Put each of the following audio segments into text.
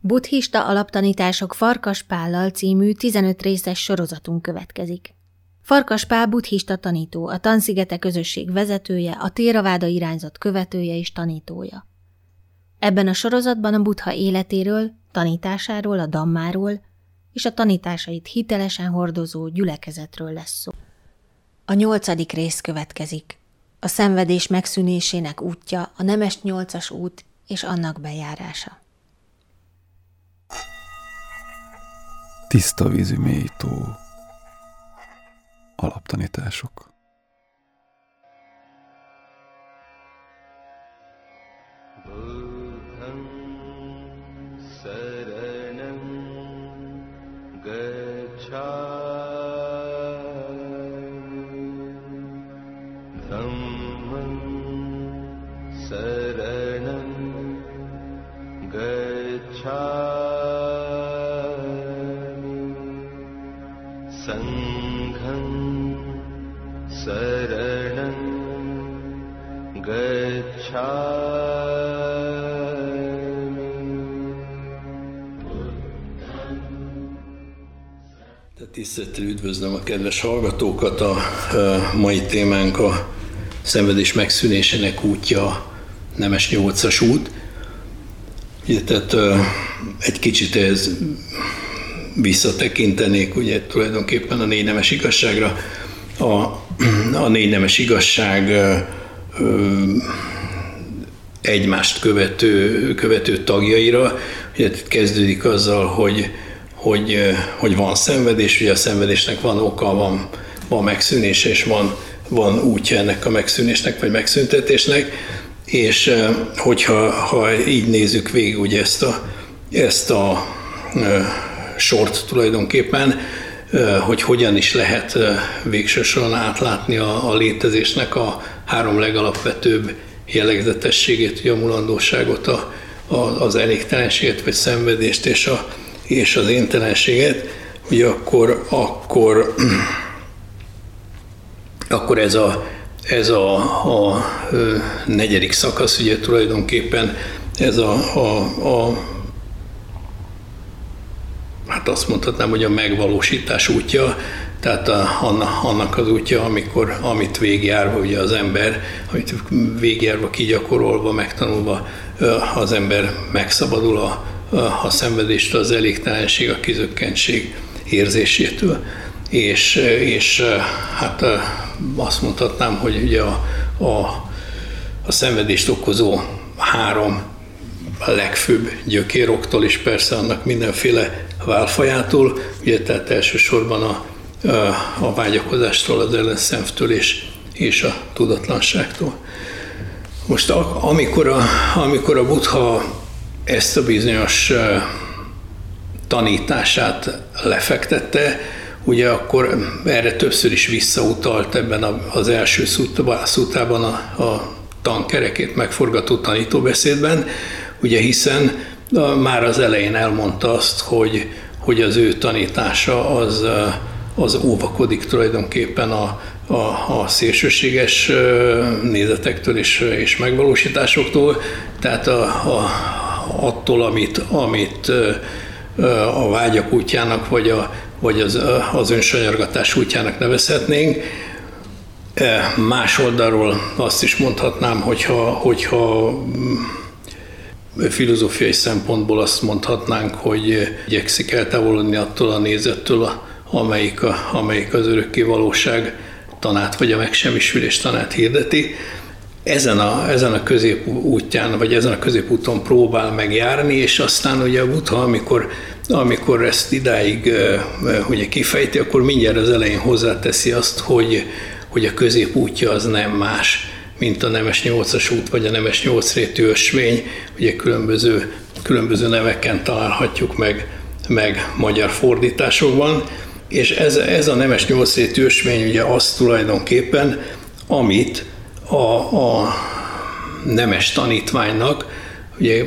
Buddhista alaptanítások Farkas Pállal című 15 részes sorozatunk következik. Farkas Pál buddhista tanító, a Tanszigete közösség vezetője, a Téraváda irányzat követője és tanítója. Ebben a sorozatban a buddha életéről, tanításáról, a dammáról és a tanításait hitelesen hordozó gyülekezetről lesz szó. A nyolcadik rész következik. A szenvedés megszűnésének útja, a nemes nyolcas út és annak bejárása. Tiszta vízű mély tó. Alaptanítások. Tisztelettel üdvözlöm a kedves hallgatókat. A mai témánk a szenvedés megszűnésének útja, Nemes nyolcas út. Ugye, tehát egy kicsit ez visszatekintenék, ugye tulajdonképpen a négy nemes igazságra. A, a négy nemes igazság egymást követő, követő tagjaira. Ugye kezdődik azzal, hogy hogy, hogy van szenvedés, ugye a szenvedésnek van oka, van, van megszűnése, és van, van útja ennek a megszűnésnek, vagy megszüntetésnek, és hogyha ha így nézzük végig ugye ezt a, ezt a sort tulajdonképpen, hogy hogyan is lehet soron átlátni a, a létezésnek a három legalapvetőbb jellegzetességét, a mulandóságot, a, a, az elégtelenséget, vagy szenvedést és a, és az éntelenséget, hogy akkor, akkor, akkor ez a, ez a, a negyedik szakasz, ugye tulajdonképpen ez a, a, a hát azt mondhatnám, hogy a megvalósítás útja, tehát a, annak az útja, amikor, amit végjárva ugye az ember, amit végjárva kigyakorolva, megtanulva az ember megszabadul a, a szenvedéstől, az elégtelenség, a kizökkentség érzésétől. És, és hát azt mondhatnám, hogy ugye a, a, a szenvedést okozó három legfőbb gyökéroktól, és persze annak mindenféle válfajától, ugye tehát elsősorban a, a, a vágyakozástól, az ellenszemtől és, és a tudatlanságtól. Most a, amikor a, amikor a buddha ezt a bizonyos tanítását lefektette, ugye akkor erre többször is visszautalt ebben az első szutában a, a tankerekét megforgató tanítóbeszédben, ugye hiszen már az elején elmondta azt, hogy, hogy az ő tanítása az, az óvakodik tulajdonképpen a, a, a szélsőséges nézetektől és, és megvalósításoktól, tehát a, a, attól, amit, amit a vágyak útjának, vagy, a, vagy az, az önsanyargatás útjának nevezhetnénk. Más oldalról azt is mondhatnám, hogyha, hogyha mm, filozófiai szempontból azt mondhatnánk, hogy igyekszik eltávolodni attól a nézettől, amelyik, a, amelyik az örökké valóság tanát, vagy a megsemmisülés tanát hirdeti, ezen a, ezen a középútján, vagy ezen a középúton próbál megjárni, és aztán ugye a Buddha, amikor, amikor ezt idáig ugye kifejti, akkor mindjárt az elején hozzáteszi azt, hogy, hogy a középútja az nem más, mint a Nemes nyolcas út, vagy a Nemes nyolcrétű ösvény, ugye különböző, különböző neveken találhatjuk meg, meg magyar fordításokban, és ez, ez a Nemes nyolcrétű ösvény ugye az tulajdonképpen, amit a, a nemes tanítványnak ugye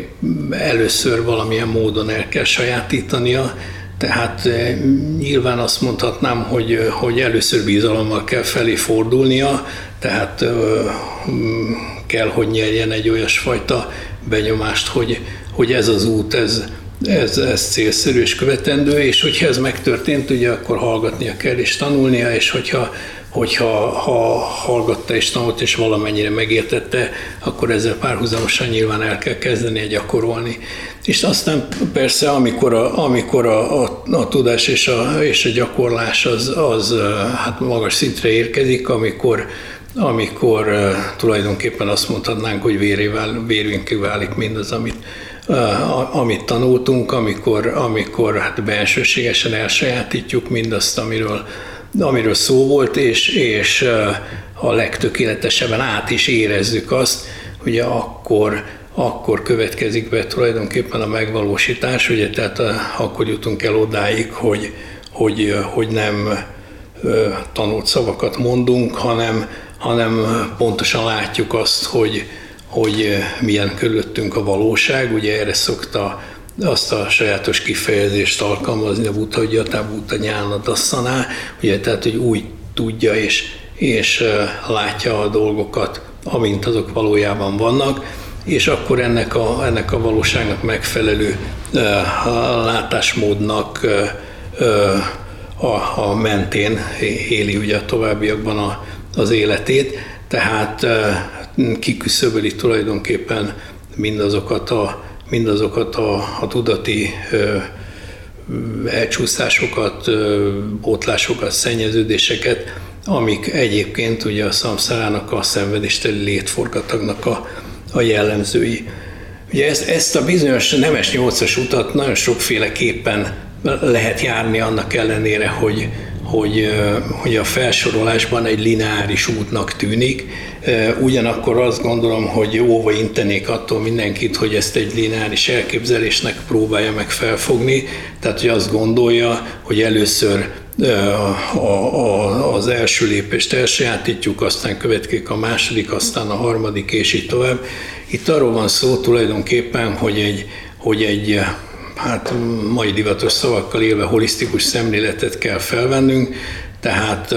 először valamilyen módon el kell sajátítania, tehát eh, nyilván azt mondhatnám, hogy, hogy először bizalommal kell felé fordulnia, tehát kell, hogy nyerjen egy olyasfajta benyomást, hogy, hogy ez az út, ez, ez, ez célszerű és követendő, és hogyha ez megtörtént, ugye akkor hallgatnia kell és tanulnia, és hogyha hogyha ha hallgatta és tanult és valamennyire megértette, akkor ezzel párhuzamosan nyilván el kell kezdeni gyakorolni. És aztán persze, amikor a, amikor a, a, a tudás és a, és a gyakorlás az, az hát magas szintre érkezik, amikor, amikor tulajdonképpen azt mondhatnánk, hogy vérével, vérünké válik mindaz, amit, amit tanultunk, amikor, amikor hát bensőségesen elsajátítjuk mindazt, amiről, amiről szó volt, és, és a legtökéletesebben át is érezzük azt, hogy akkor, akkor következik be tulajdonképpen a megvalósítás, ugye, tehát akkor jutunk el odáig, hogy, hogy, hogy nem tanult szavakat mondunk, hanem, hanem pontosan látjuk azt, hogy, hogy milyen körülöttünk a valóság. Ugye erre szokta azt a sajátos kifejezést alkalmazni a buta, a buta nyálna dasszaná, ugye, tehát, hogy úgy tudja és, és látja a dolgokat, amint azok valójában vannak, és akkor ennek a, ennek a valóságnak megfelelő uh, látásmódnak a, a mentén éli ugye a továbbiakban a, az életét, tehát kiküszöböli tulajdonképpen mindazokat a mindazokat a, a tudati elcsúszásokat, botlásokat, szennyeződéseket, amik egyébként ugye a szamszárának a szenvedésteli létforgatagnak a, a jellemzői. Ugye ezt, ezt a bizonyos nemes nyolcas utat nagyon sokféleképpen lehet járni annak ellenére, hogy, hogy, hogy a felsorolásban egy lineáris útnak tűnik. Ugyanakkor azt gondolom, hogy óva intenék attól mindenkit, hogy ezt egy lineáris elképzelésnek próbálja meg felfogni, tehát hogy azt gondolja, hogy először a, a, az első lépést elsajátítjuk, aztán következik a második, aztán a harmadik, és így tovább. Itt arról van szó tulajdonképpen, hogy egy, hogy egy hát mai divatos szavakkal élve holisztikus szemléletet kell felvennünk, tehát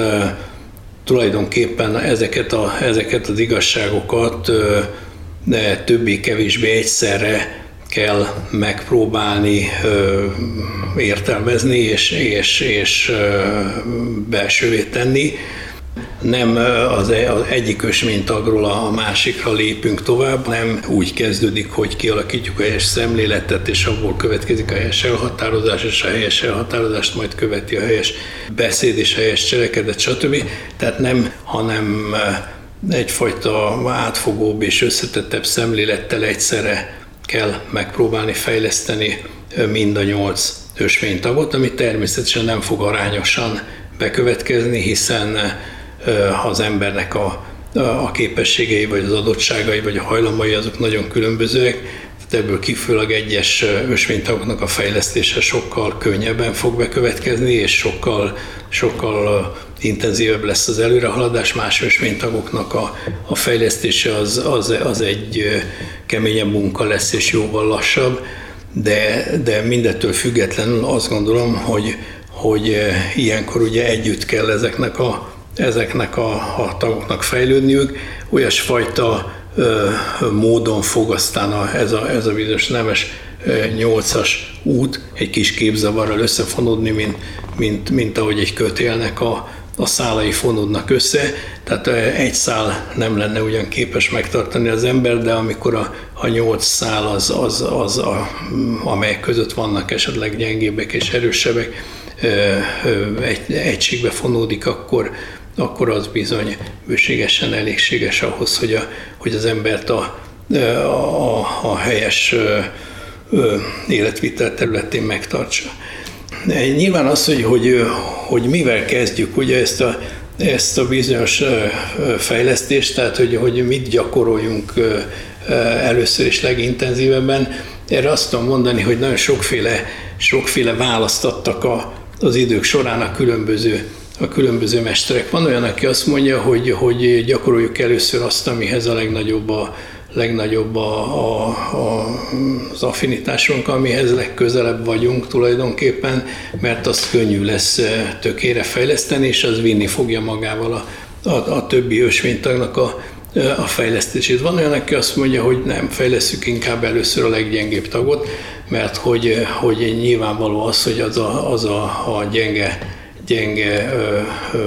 tulajdonképpen ezeket, a, ezeket az igazságokat többé-kevésbé egyszerre kell megpróbálni ö, értelmezni és, és, és ö, belsővé tenni nem az, e, az egyik ösvénytagról a másikra lépünk tovább, nem úgy kezdődik, hogy kialakítjuk a helyes szemléletet, és abból következik a helyes elhatározás, és a helyes elhatározást majd követi a helyes beszéd és a helyes cselekedet, stb. Tehát nem, hanem egyfajta átfogóbb és összetettebb szemlélettel egyszerre kell megpróbálni fejleszteni mind a nyolc ösvénytagot, ami természetesen nem fog arányosan bekövetkezni, hiszen az embernek a, a képességei, vagy az adottságai, vagy a hajlamai azok nagyon különbözőek, tehát ebből kifolyólag egyes ösvénytagoknak a fejlesztése sokkal könnyebben fog bekövetkezni, és sokkal, sokkal intenzívebb lesz az előrehaladás, más ösvénytagoknak a, a fejlesztése az, az, az egy keményebb munka lesz, és jóval lassabb, de, de mindettől függetlenül azt gondolom, hogy, hogy ilyenkor ugye együtt kell ezeknek a ezeknek a, a tagoknak fejlődniük, olyasfajta ö, módon fog aztán a, ez, a, ez a bizonyos nemes nyolcas út egy kis képzavarral összefonódni, mint, mint, mint ahogy egy kötélnek a, a szálai fonódnak össze, tehát egy szál nem lenne ugyan képes megtartani az ember, de amikor a, a nyolc szál az, az, az a, amelyek között vannak esetleg gyengébbek és erősebbek, egy, egységbe fonódik, akkor, akkor az bizony bőségesen elégséges ahhoz, hogy, a, hogy az embert a, a, a helyes életvitel területén megtartsa. Nyilván az, hogy, hogy, hogy mivel kezdjük ugye ezt a, ezt a bizonyos fejlesztést, tehát hogy, hogy mit gyakoroljunk először is legintenzívebben, erre azt tudom mondani, hogy nagyon sokféle, sokféle választattak a, az idők során a különböző a különböző mesterek. Van olyan, aki azt mondja, hogy, hogy gyakoroljuk először azt, amihez a legnagyobb a, legnagyobb a, a, a, az affinitásunk, amihez legközelebb vagyunk tulajdonképpen, mert azt könnyű lesz tökére fejleszteni, és az vinni fogja magával a, a, a többi ösvénytagnak a, a fejlesztését. Van olyan, aki azt mondja, hogy nem, fejlesztjük inkább először a leggyengébb tagot, mert hogy, hogy nyilvánvaló az, hogy az a, az a, a gyenge, gyenge ö, ö,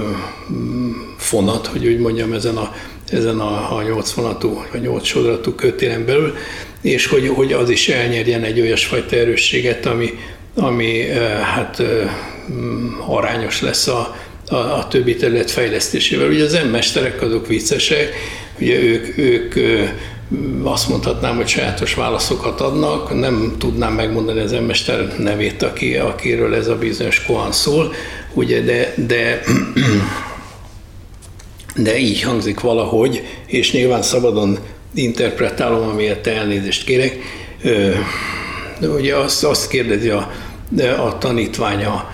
fonat, hogy úgy mondjam, ezen a, ezen a, a 8 fonatú, vagy 8 sodratú kötélen belül, és hogy, hogy az is elnyerjen egy olyasfajta erősséget, ami, ami hát arányos lesz a, a, a többi terület fejlesztésével. Ugye az M-mesterek azok viccesek, ugye ők, ők azt mondhatnám, hogy sajátos válaszokat adnak, nem tudnám megmondani az M-mester nevét, aki, akiről ez a bizonyos koan szól, ugye, de, de de így hangzik valahogy, és nyilván szabadon interpretálom, amiért elnézést kérek. Ugye azt, azt kérdezi a, a tanítványa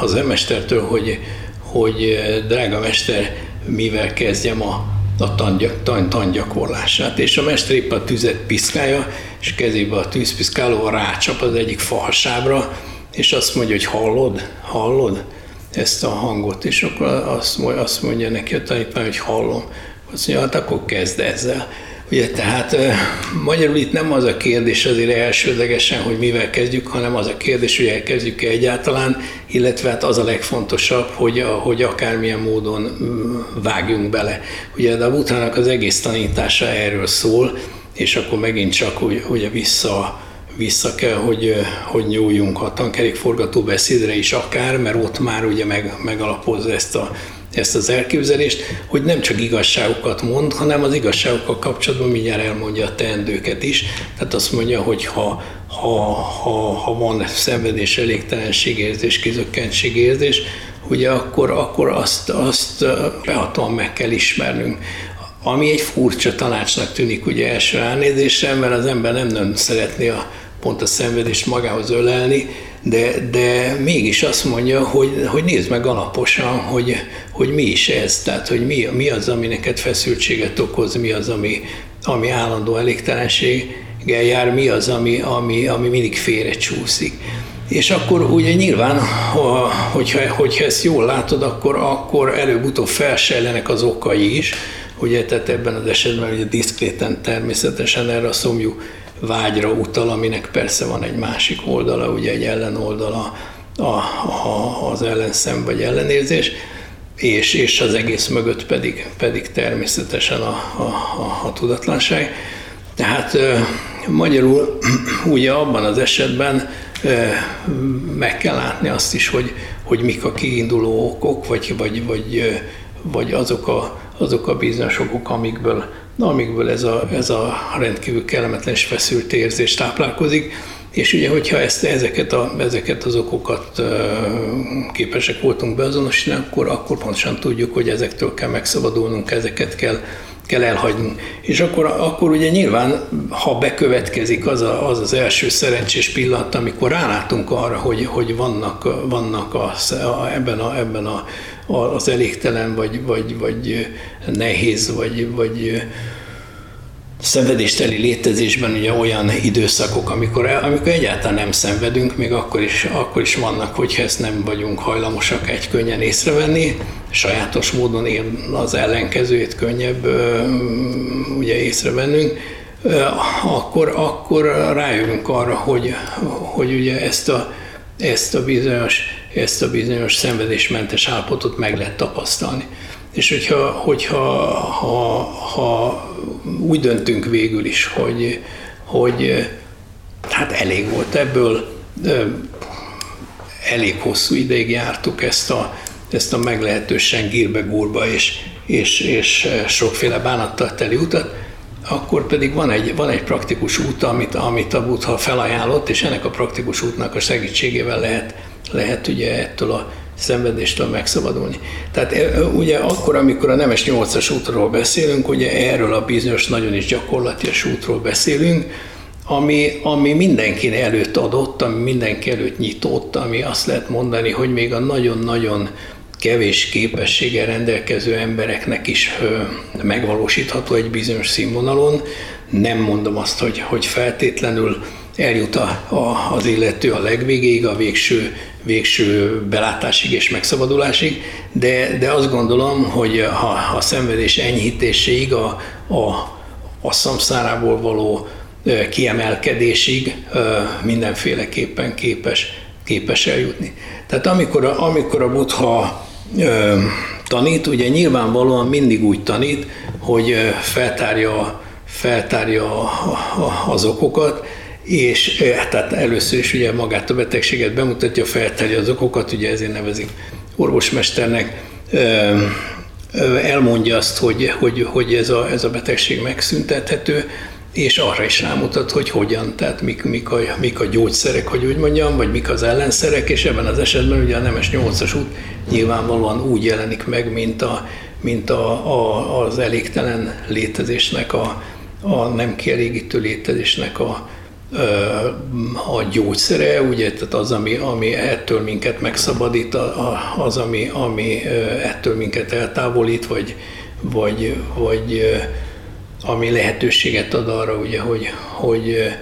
az emestertől, hogy, hogy drága mester, mivel kezdjem a, a tangyak, tan, tangyakorlását. És a mester épp a tüzet piszkálja, és kezébe a tűzpiszkáló rácsap az egyik falsábra, és azt mondja, hogy hallod, hallod ezt a hangot, és akkor azt, azt mondja neki a tanítvány, hogy hallom. Azt mondja, hát akkor kezd ezzel. Ugye, tehát magyarul itt nem az a kérdés azért elsődlegesen, hogy mivel kezdjük, hanem az a kérdés, hogy elkezdjük-e egyáltalán, illetve hát az a legfontosabb, hogy, hogy akármilyen módon vágjunk bele. Ugye de a butának az egész tanítása erről szól, és akkor megint csak hogy vissza, vissza kell, hogy, hogy nyúljunk a tankerékforgató beszédre is akár, mert ott már ugye meg, megalapozza ezt a ezt az elképzelést, hogy nem csak igazságokat mond, hanem az igazságokkal kapcsolatban mindjárt elmondja a teendőket is. Tehát azt mondja, hogy ha, ha, ha, ha van szenvedés, elégtelenségérzés, kizökkentségérzés, ugye akkor, akkor azt, azt behatóan meg kell ismernünk. Ami egy furcsa tanácsnak tűnik ugye első elnézésre, mert az ember nem, nem szeretné a, pont a szenvedést magához ölelni, de, de mégis azt mondja, hogy, hogy nézd meg alaposan, hogy, hogy mi is ez, tehát hogy mi, mi az, ami neked feszültséget okoz, mi az, ami, ami állandó elégtelenséggel jár, mi az, ami, ami, ami mindig félre csúszik. És akkor ugye nyilván, ha, hogyha, hogyha ezt jól látod, akkor, akkor előbb-utóbb felsejlenek az okai is, ugye, tehát ebben az esetben ugye diszkréten természetesen erre a szomjú vágyra utal, aminek persze van egy másik oldala, ugye egy ellenoldala a, a, az ellenszem vagy ellenérzés, és, és az egész mögött pedig, pedig természetesen a, a, a, a tudatlanság. Tehát magyarul ugye abban az esetben meg kell látni azt is, hogy, hogy mik a kiinduló okok, vagy, vagy, vagy, vagy azok, a, azok a bizonyos okok, amikből na, amikből ez a, ez a rendkívül kellemetlen és feszült érzés táplálkozik, és ugye, hogyha ezt, ezeket, a, ezeket az okokat képesek voltunk beazonosítani, akkor, akkor pontosan tudjuk, hogy ezektől kell megszabadulnunk, ezeket kell, kell elhagynunk. És akkor, akkor ugye nyilván, ha bekövetkezik az, a, az az első szerencsés pillanat, amikor rálátunk arra, hogy, hogy vannak, vannak a, a, ebben, a, ebben a az elégtelen, vagy, vagy, vagy nehéz, vagy, vagy szenvedésteli létezésben ugye olyan időszakok, amikor, amikor egyáltalán nem szenvedünk, még akkor is, akkor is vannak, hogyha ezt nem vagyunk hajlamosak egy könnyen észrevenni, sajátos módon én az ellenkezőjét könnyebb ugye észrevennünk, akkor, akkor rájövünk arra, hogy, hogy ugye ezt a, ezt a bizonyos ezt a bizonyos szenvedésmentes állapotot meg lehet tapasztalni. És hogyha, hogyha ha, ha úgy döntünk végül is, hogy, hogy hát elég volt ebből, elég hosszú ideig jártuk ezt a, ezt a meglehetősen gírbe-gúrba és, és, és sokféle bánattal teli utat, akkor pedig van egy, van egy praktikus út, amit, amit a Buddha felajánlott, és ennek a praktikus útnak a segítségével lehet lehet ugye ettől a szenvedéstől megszabadulni. Tehát ugye akkor, amikor a nemes 8-as útról beszélünk, ugye erről a bizonyos nagyon is gyakorlatias útról beszélünk, ami, ami mindenki előtt adott, ami mindenki előtt nyitott, ami azt lehet mondani, hogy még a nagyon-nagyon kevés képességgel rendelkező embereknek is megvalósítható egy bizonyos színvonalon. Nem mondom azt, hogy, hogy feltétlenül eljut a, a, az illető a legvégéig, a végső, végső belátásig és megszabadulásig, de, de azt gondolom, hogy ha a szenvedés enyhítéséig, a, a, a szamszárából való kiemelkedésig mindenféleképpen képes, képes eljutni. Tehát amikor a, amikor a buddha tanít, ugye nyilvánvalóan mindig úgy tanít, hogy feltárja, feltárja az okokat, és tehát először is ugye magát a betegséget bemutatja, feltárja az okokat, ugye ezért nevezik orvosmesternek, elmondja azt, hogy, hogy, hogy ez, a, ez a betegség megszüntethető, és arra is rámutat, hogy hogyan, tehát mik, mik, a, mik a gyógyszerek, hogy úgy mondjam, vagy mik az ellenszerek, és ebben az esetben ugye a Nemes 8-as út nyilvánvalóan úgy jelenik meg, mint, a, mint a, a, az elégtelen létezésnek, a, a nem kielégítő létezésnek a, a gyógyszere, ugye, tehát az, ami, ami ettől minket megszabadít, az, ami, ami ettől minket eltávolít, vagy, vagy, vagy ami lehetőséget ad arra, ugye, hogy, hogy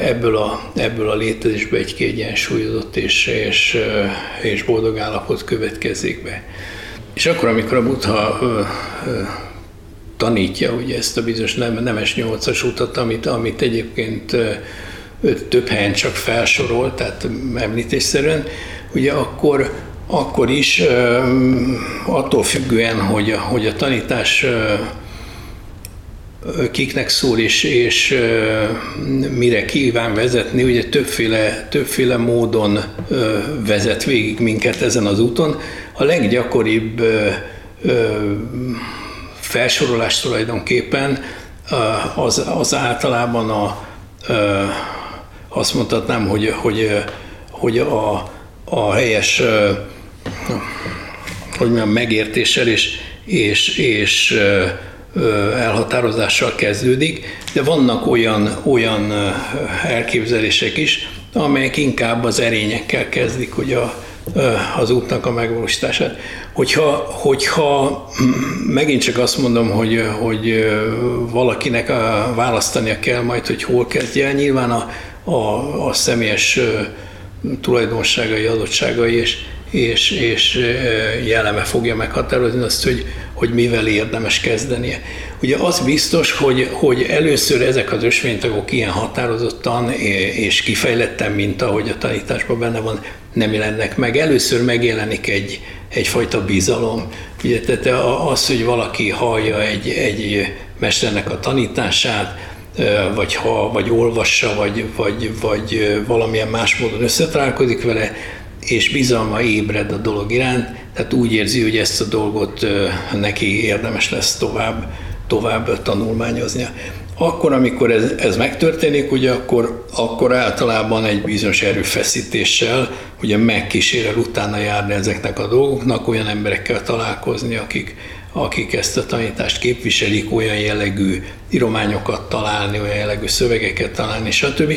ebből a, ebből a létezésből egy kiegyensúlyozott és, és, és boldog állapot következik be. És akkor, amikor a Buddha tanítja ugye ezt a bizonyos nem, nemes nyolcas utat, amit, amit egyébként több helyen csak felsorol, tehát említésszerűen, ugye akkor, akkor is attól függően, hogy a, hogy a tanítás kiknek szól és, és mire kíván vezetni, ugye többféle, többféle módon vezet végig minket ezen az úton. A leggyakoribb felsorolás tulajdonképpen az, az általában a, azt mondhatnám, hogy, hogy, hogy a, a helyes hogy mondjam, megértéssel és, és, és elhatározással kezdődik, de vannak olyan, olyan elképzelések is, amelyek inkább az erényekkel kezdik, hogy a, az útnak a megvalósítását. Hogyha, hogyha megint csak azt mondom, hogy, hogy valakinek választania kell majd, hogy hol kezdje nyilván a, a, a személyes tulajdonságai, adottságai és, és, és jelleme fogja meghatározni azt, hogy, hogy mivel érdemes kezdenie. Ugye az biztos, hogy, hogy először ezek az ösvénytagok ilyen határozottan és kifejletten, mint ahogy a tanításban benne van, nem jelennek meg. Először megjelenik egy, egyfajta bizalom. Ugye, tehát az, hogy valaki hallja egy, egy mesternek a tanítását, vagy ha, vagy olvassa, vagy, vagy, vagy valamilyen más módon összetalálkozik vele, és bizalma ébred a dolog iránt, tehát úgy érzi, hogy ezt a dolgot neki érdemes lesz tovább, tovább tanulmányoznia. Akkor, amikor ez, ez megtörténik, ugye akkor, akkor általában egy bizonyos erőfeszítéssel ugye megkísérel utána járni ezeknek a dolgoknak, olyan emberekkel találkozni, akik, akik ezt a tanítást képviselik, olyan jellegű írományokat találni, olyan jellegű szövegeket találni, stb.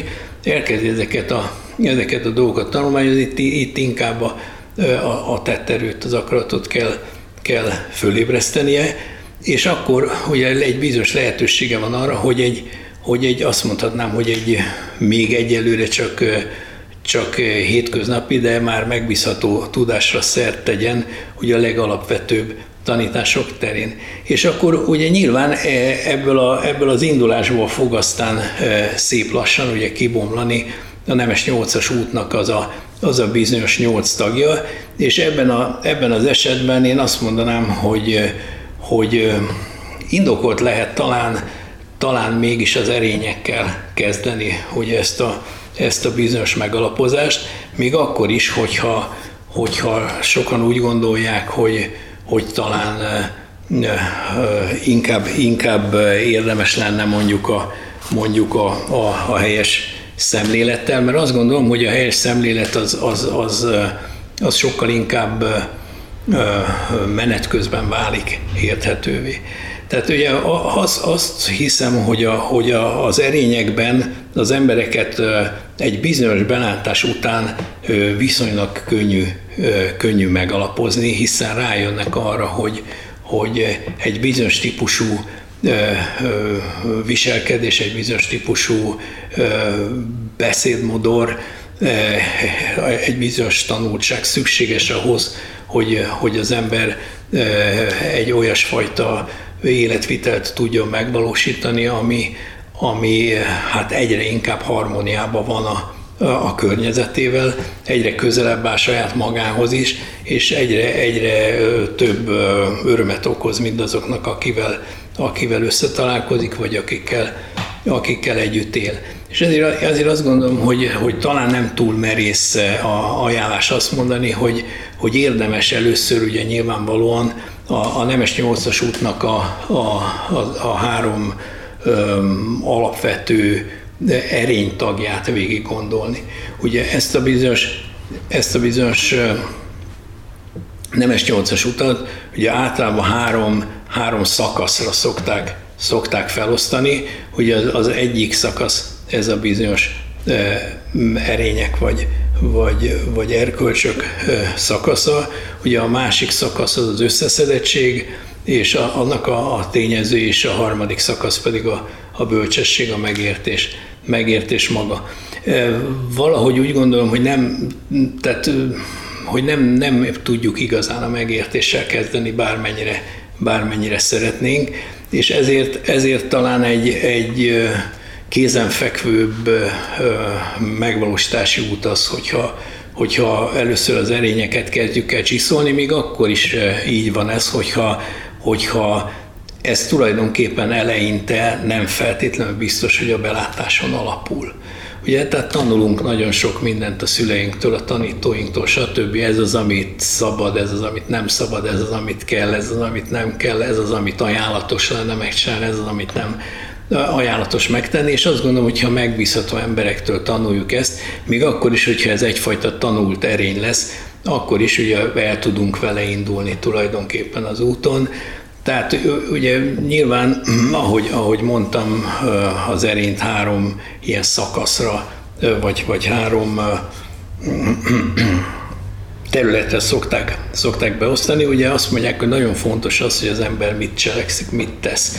Elkezdi ezeket a, ezeket a dolgokat tanulmányozni, itt, itt inkább a, a, a tetterőt, az akaratot kell, kell fölébresztenie, és akkor ugye egy bizonyos lehetősége van arra, hogy egy, hogy egy azt mondhatnám, hogy egy még egyelőre csak, csak hétköznapi, de már megbízható tudásra szert tegyen, hogy a legalapvetőbb tanítások terén. És akkor ugye nyilván e, ebből, a, ebből az indulásból fog aztán e, szép lassan ugye kibomlani a Nemes nyolcas útnak az a, az a bizonyos nyolc tagja, és ebben, a, ebben az esetben én azt mondanám, hogy, hogy indokolt lehet talán, talán mégis az erényekkel kezdeni, hogy ezt a, ezt a bizonyos megalapozást, még akkor is, hogyha, hogyha sokan úgy gondolják, hogy, hogy talán inkább, inkább érdemes lenne mondjuk a, mondjuk a, a, a helyes szemlélettel, mert azt gondolom, hogy a helyes szemlélet az, az, az, az sokkal inkább menet közben válik érthetővé. Tehát ugye az, azt hiszem, hogy, a, hogy a, az erényekben az embereket egy bizonyos belátás után viszonylag könnyű, könnyű megalapozni, hiszen rájönnek arra, hogy, hogy egy bizonyos típusú viselkedés, egy bizonyos típusú beszédmodor, egy bizonyos tanultság szükséges ahhoz, hogy, hogy az ember egy olyasfajta életvitelt tudjon megvalósítani, ami, ami hát egyre inkább harmóniában van a, a környezetével, egyre közelebb áll saját magához is, és egyre, egyre több örömet okoz mindazoknak, akivel, akivel összetalálkozik, vagy akikkel, akikkel együtt él. És ezért, ezért azt gondolom, hogy, hogy talán nem túl merész a ajánlás azt mondani, hogy, hogy érdemes először ugye nyilvánvalóan a, a Nemes 8-as útnak a, a, a, a három öm, alapvető erénytagját végig gondolni. Ugye ezt a bizonyos, ezt a bizonyos Nemes 8-as utat ugye általában három, három szakaszra szokták, szokták felosztani. Ugye az, az egyik szakasz ez a bizonyos erények vagy, vagy, vagy erkölcsök szakasza. Ugye a másik szakasz az az összeszedettség, és a, annak a, a tényező és a harmadik szakasz pedig a, a bölcsesség, a megértés, megértés maga. Valahogy úgy gondolom, hogy nem, tehát, hogy nem, nem tudjuk igazán a megértéssel kezdeni, bármennyire, bármennyire szeretnénk, és ezért, ezért talán egy, egy kézenfekvőbb megvalósítási út az, hogyha, hogyha először az erényeket kezdjük el csiszolni, még akkor is így van ez, hogyha, hogyha ez tulajdonképpen eleinte nem feltétlenül biztos, hogy a belátáson alapul. Ugye, tehát tanulunk nagyon sok mindent a szüleinktől, a tanítóinktól, stb. Ez az, amit szabad, ez az, amit nem szabad, ez az, amit kell, ez az, amit nem kell, ez az, amit ajánlatos lenne megcsinálni, ez az, amit nem ajánlatos megtenni, és azt gondolom, hogy ha megbízható emberektől tanuljuk ezt, még akkor is, hogyha ez egyfajta tanult erény lesz, akkor is ugye el tudunk vele indulni tulajdonképpen az úton. Tehát ugye nyilván, ahogy, ahogy mondtam, az erényt három ilyen szakaszra, vagy, vagy három területre szokták, szokták beosztani. Ugye azt mondják, hogy nagyon fontos az, hogy az ember mit cselekszik, mit tesz.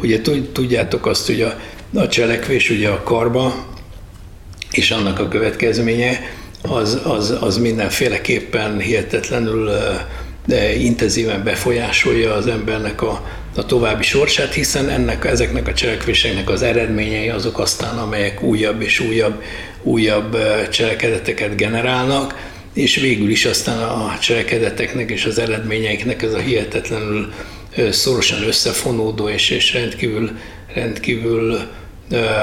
Ugye tudjátok azt, hogy a, a cselekvés ugye a karba, és annak a következménye, az, az, az mindenféleképpen hihetetlenül de intenzíven befolyásolja az embernek a, a további sorsát, hiszen ennek, ezeknek a cselekvéseknek az eredményei azok aztán, amelyek újabb és újabb, újabb cselekedeteket generálnak, és végül is aztán a cselekedeteknek és az eredményeiknek ez a hihetetlenül szorosan összefonódó és, és rendkívül, rendkívül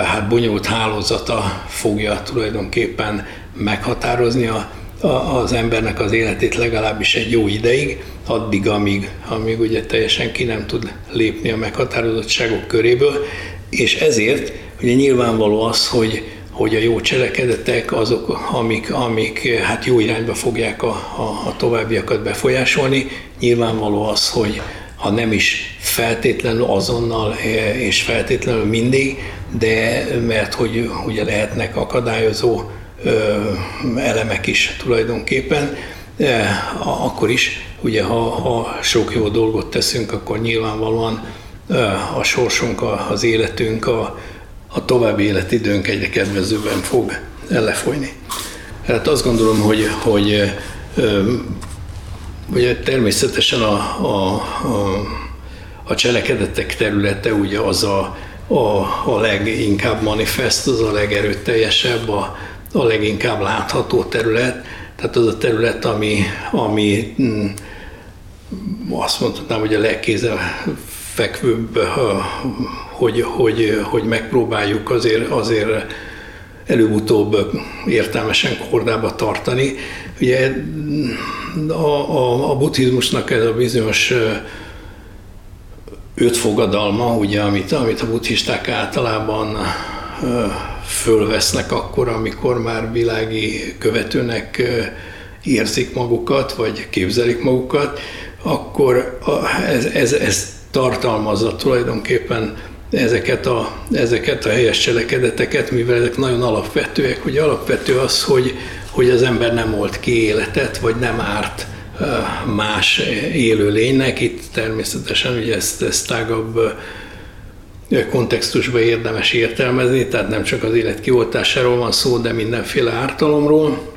hát bonyolult hálózata fogja tulajdonképpen meghatározni a, az embernek az életét legalábbis egy jó ideig, addig, amíg, amíg ugye teljesen ki nem tud lépni a meghatározottságok köréből, és ezért ugye nyilvánvaló az, hogy, hogy a jó cselekedetek azok, amik, amik hát jó irányba fogják a, a, a továbbiakat befolyásolni. Nyilvánvaló az, hogy ha nem is feltétlenül azonnal eh, és feltétlenül mindig, de mert hogy ugye lehetnek akadályozó elemek is tulajdonképpen, eh, akkor is, ugye ha, ha sok jó dolgot teszünk, akkor nyilvánvalóan a sorsunk, az életünk, a, a további életidőnk egyre kedvezőbben fog lefolyni. Hát azt gondolom, hogy, hogy ugye természetesen a, a, a, a cselekedetek területe ugye az a, a, a leginkább manifest, az a legerőteljesebb, a, a leginkább látható terület, tehát az a terület, ami, ami mm, azt mondhatnám, hogy a legkézefekvőbb hogy, hogy, hogy megpróbáljuk azért, azért előbb-utóbb értelmesen kordába tartani. Ugye a, a, a buddhizmusnak ez a bizonyos öt fogadalma, ugye, amit, amit a buddhisták általában fölvesznek akkor, amikor már világi követőnek érzik magukat, vagy képzelik magukat, akkor ez, ez, ez tartalmazza tulajdonképpen ezeket a, ezeket a helyes cselekedeteket, mivel ezek nagyon alapvetőek. Ugye alapvető az, hogy, hogy az ember nem volt ki életet, vagy nem árt más élő lénynek. Itt természetesen ugye ezt, ezt tágabb kontextusban érdemes értelmezni, tehát nem csak az élet kioltásáról van szó, de mindenféle ártalomról.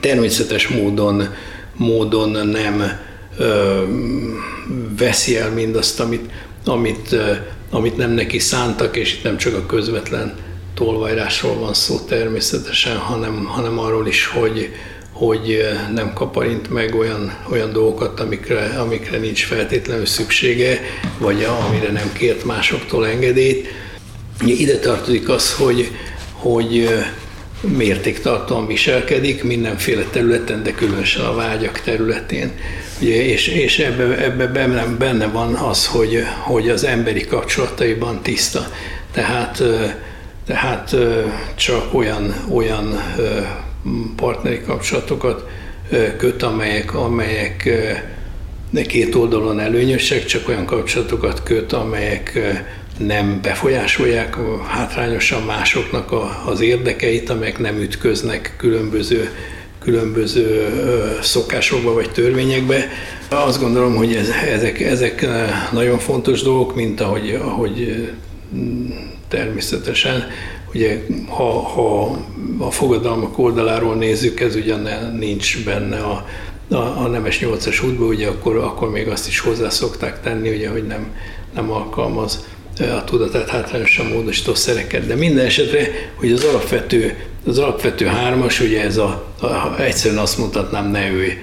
Természetes módon, módon nem ö, veszi el mindazt, amit, amit, ö, amit nem neki szántak, és itt nem csak a közvetlen tolvajrásról van szó természetesen, hanem, hanem arról is, hogy, hogy nem kaparint meg olyan, olyan dolgokat, amikre, amikre nincs feltétlenül szüksége, vagy amire nem kért másoktól engedélyt. Ide tartozik az, hogy, hogy mértéktartóan viselkedik mindenféle területen, de különösen a vágyak területén. Ugye, és, és ebbe, ebbe benne, benne van az, hogy, hogy az emberi kapcsolataiban tiszta. Tehát, tehát csak olyan, olyan partneri kapcsolatokat köt, amelyek, amelyek két oldalon előnyösek, csak olyan kapcsolatokat köt, amelyek nem befolyásolják hátrányosan másoknak a, az érdekeit, amelyek nem ütköznek különböző, különböző szokásokba vagy törvényekbe. Azt gondolom, hogy ez, ezek, ezek nagyon fontos dolgok, mint ahogy, ahogy természetesen Ugye, ha, ha a fogadalmak oldaláról nézzük, ez ugyan nincs benne a, a, a nemes nyolcas útban, ugye akkor, akkor még azt is hozzá szokták tenni, ugye, hogy nem, nem alkalmaz a tudatát hátrányosan módosító szereket. De minden esetre, hogy az alapvető, az alapvető hármas, ugye ez a, a egyszerűen azt mondhatnám, ne ő,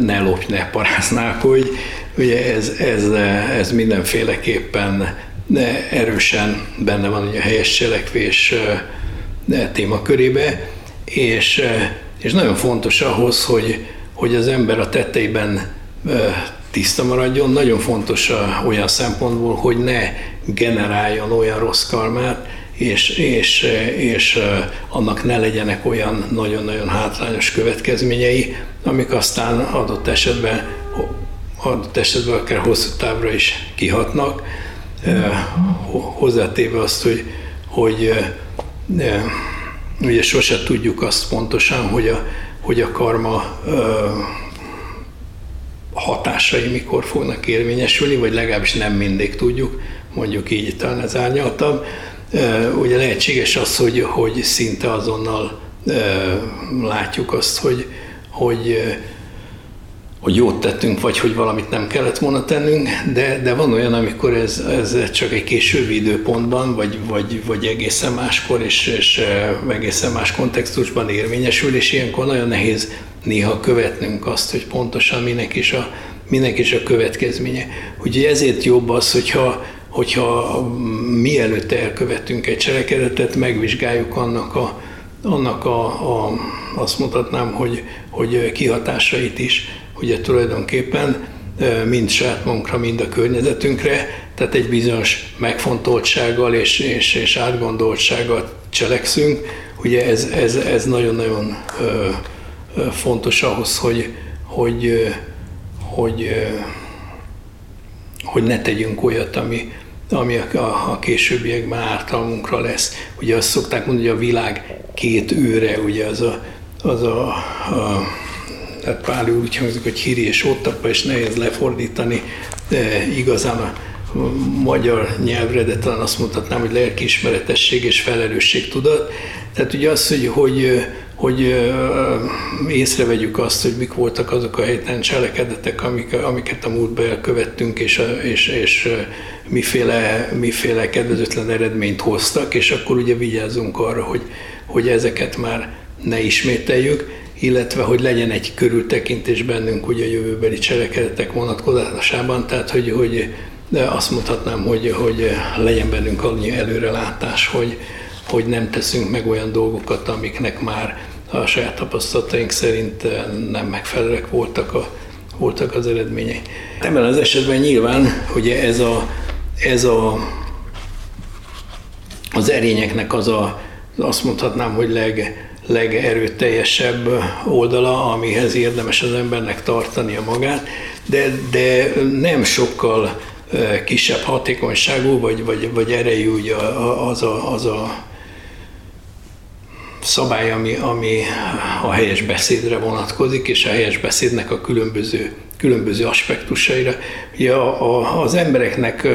ne lopj, ne paráznák, hogy ugye ez, ez, ez mindenféleképpen de erősen benne van a helyes cselekvés témakörébe, és, és nagyon fontos ahhoz, hogy, hogy az ember a tetteiben tiszta maradjon, nagyon fontos olyan szempontból, hogy ne generáljon olyan rossz karmát, és, és, és annak ne legyenek olyan nagyon-nagyon hátrányos következményei, amik aztán adott esetben, adott esetben akár hosszú távra is kihatnak hozzátéve azt, hogy, hogy ugye sose tudjuk azt pontosan, hogy a, hogy a karma hatásai mikor fognak érvényesülni, vagy legalábbis nem mindig tudjuk, mondjuk így talán ez árnyaltabb. Ugye lehetséges az, hogy, hogy szinte azonnal látjuk azt, hogy, hogy hogy jót tettünk, vagy hogy valamit nem kellett volna tennünk, de, de van olyan, amikor ez, ez csak egy későbbi időpontban, vagy, vagy, vagy egészen máskor, és, és egészen más kontextusban érvényesül, és ilyenkor nagyon nehéz néha követnünk azt, hogy pontosan minek is a, minek is a következménye. Úgyhogy ezért jobb az, hogyha, hogyha mielőtt elkövetünk egy cselekedetet, megvizsgáljuk annak a, annak a, a azt mutatnám, hogy, hogy kihatásait is, ugye tulajdonképpen mind saját magunkra, mind a környezetünkre, tehát egy bizonyos megfontoltsággal és, és, és átgondoltsággal cselekszünk. Ugye ez, ez, ez nagyon-nagyon fontos ahhoz, hogy, hogy, hogy, hogy ne tegyünk olyat, ami, ami a, a későbbiekben ártalmunkra lesz. Ugye azt szokták mondani, hogy a világ két őre, ugye az a, az a, a tehát Páli úr úgy hangzik, hogy híri és ottapa, és nehéz lefordítani de igazán a magyar nyelvre, de talán azt mondhatnám, hogy lelkiismeretesség és felelősség tudat. Tehát ugye az, hogy, hogy, hogy észrevegyük azt, hogy mik voltak azok a helytelen cselekedetek, amik, amiket a múltban elkövettünk, és, és, és miféle, miféle kedvezőtlen eredményt hoztak, és akkor ugye vigyázzunk arra, hogy, hogy ezeket már ne ismételjük, illetve hogy legyen egy körültekintés bennünk ugye a jövőbeli cselekedetek vonatkozásában, tehát hogy, hogy azt mondhatnám, hogy, hogy legyen bennünk annyi előrelátás, hogy, hogy nem teszünk meg olyan dolgokat, amiknek már a saját tapasztalataink szerint nem megfelelőek voltak, a, voltak az eredményei. Ebben az esetben nyilván ugye ez a, ez a az erényeknek az a, azt mondhatnám, hogy leg, legerőteljesebb oldala, amihez érdemes az embernek tartania magát, de, de nem sokkal kisebb hatékonyságú, vagy, vagy, vagy erejű ugye az a, az a szabály, ami, ami a helyes beszédre vonatkozik, és a helyes beszédnek a különböző, különböző aspektusaira. Ugye a, a, az embereknek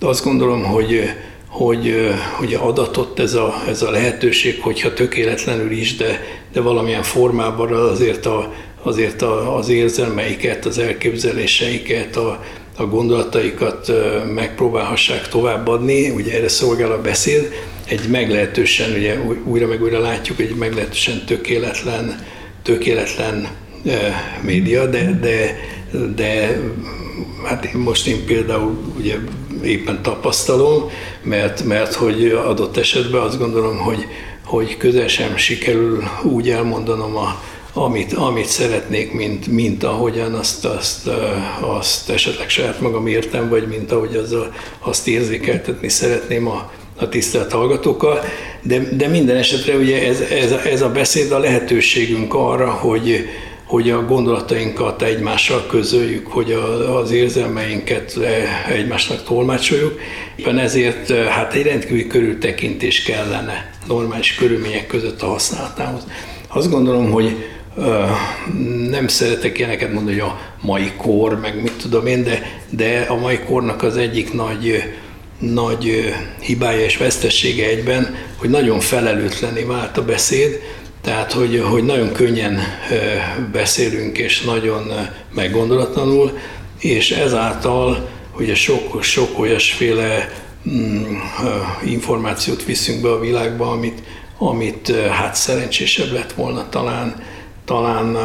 azt gondolom, hogy hogy, hogy adatot ez a, ez a lehetőség, hogyha tökéletlenül is, de, de valamilyen formában azért, a, azért a, az érzelmeiket, az elképzeléseiket, a, a gondolataikat megpróbálhassák továbbadni, ugye erre szolgál a beszéd, egy meglehetősen, ugye újra meg újra látjuk, egy meglehetősen tökéletlen, tökéletlen média, de, de, de hát én most én például ugye éppen tapasztalom, mert, mert hogy adott esetben azt gondolom, hogy, hogy közel sem sikerül úgy elmondanom a, amit, amit szeretnék, mint, mint ahogyan azt, azt, azt esetleg saját magam értem, vagy mint ahogy az a, azt érzékeltetni szeretném a, a tisztelt hallgatókkal, de, de minden esetre ugye ez, ez, ez a beszéd a lehetőségünk arra, hogy, hogy a gondolatainkat egymással közöljük, hogy a, az érzelmeinket egymásnak tolmácsoljuk. Éppen ezért hát egy rendkívüli körültekintés kellene normális körülmények között a használatához. Azt gondolom, hogy nem szeretek ilyeneket mondani, hogy a mai kor, meg mit tudom én, de, de a mai kornak az egyik nagy, nagy hibája és vesztessége egyben, hogy nagyon felelőtlené vált a beszéd, tehát, hogy, hogy nagyon könnyen beszélünk, és nagyon meggondolatlanul, és ezáltal ugye sok, sok olyasféle mm, információt viszünk be a világba, amit, amit hát szerencsésebb lett volna talán, talán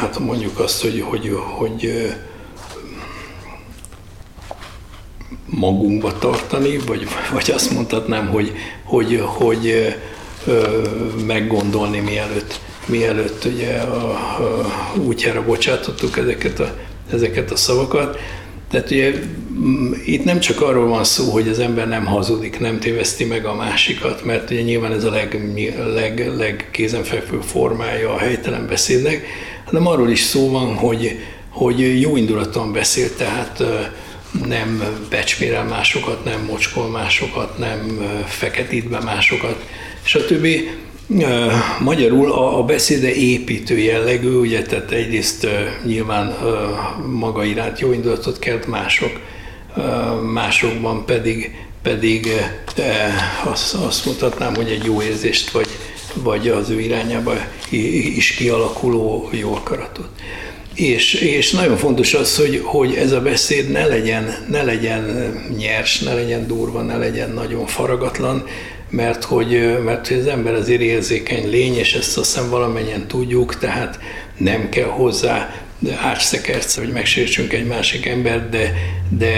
hát mondjuk azt, hogy, hogy, hogy magunkba tartani, vagy, vagy azt mondhatnám, hogy, hogy, hogy meggondolni mielőtt, mielőtt ugye a, a útjára bocsátottuk ezeket a, ezeket a szavakat. Tehát ugye itt nem csak arról van szó, hogy az ember nem hazudik, nem téveszti meg a másikat, mert ugye nyilván ez a leg, leg, legkézenfekvő formája a helytelen beszédnek, hanem arról is szó van, hogy, hogy jó indulaton beszél, tehát nem becsmérel másokat, nem mocskol másokat, nem feketít be másokat, stb. Magyarul a, a beszéde építő jellegű, ugye, tehát egyrészt nyilván maga iránt jó indulatot kelt mások, másokban pedig, pedig azt, azt mutatnám, hogy egy jó érzést, vagy, vagy az ő irányába is kialakuló jó akaratot. És, és nagyon fontos az, hogy, hogy ez a beszéd ne legyen, ne legyen nyers, ne legyen durva, ne legyen nagyon faragatlan, mert hogy, mert hogy az ember azért érzékeny lény, és ezt azt hiszem valamennyien tudjuk, tehát nem kell hozzá átszekerc, hogy megsértsünk egy másik embert, de, de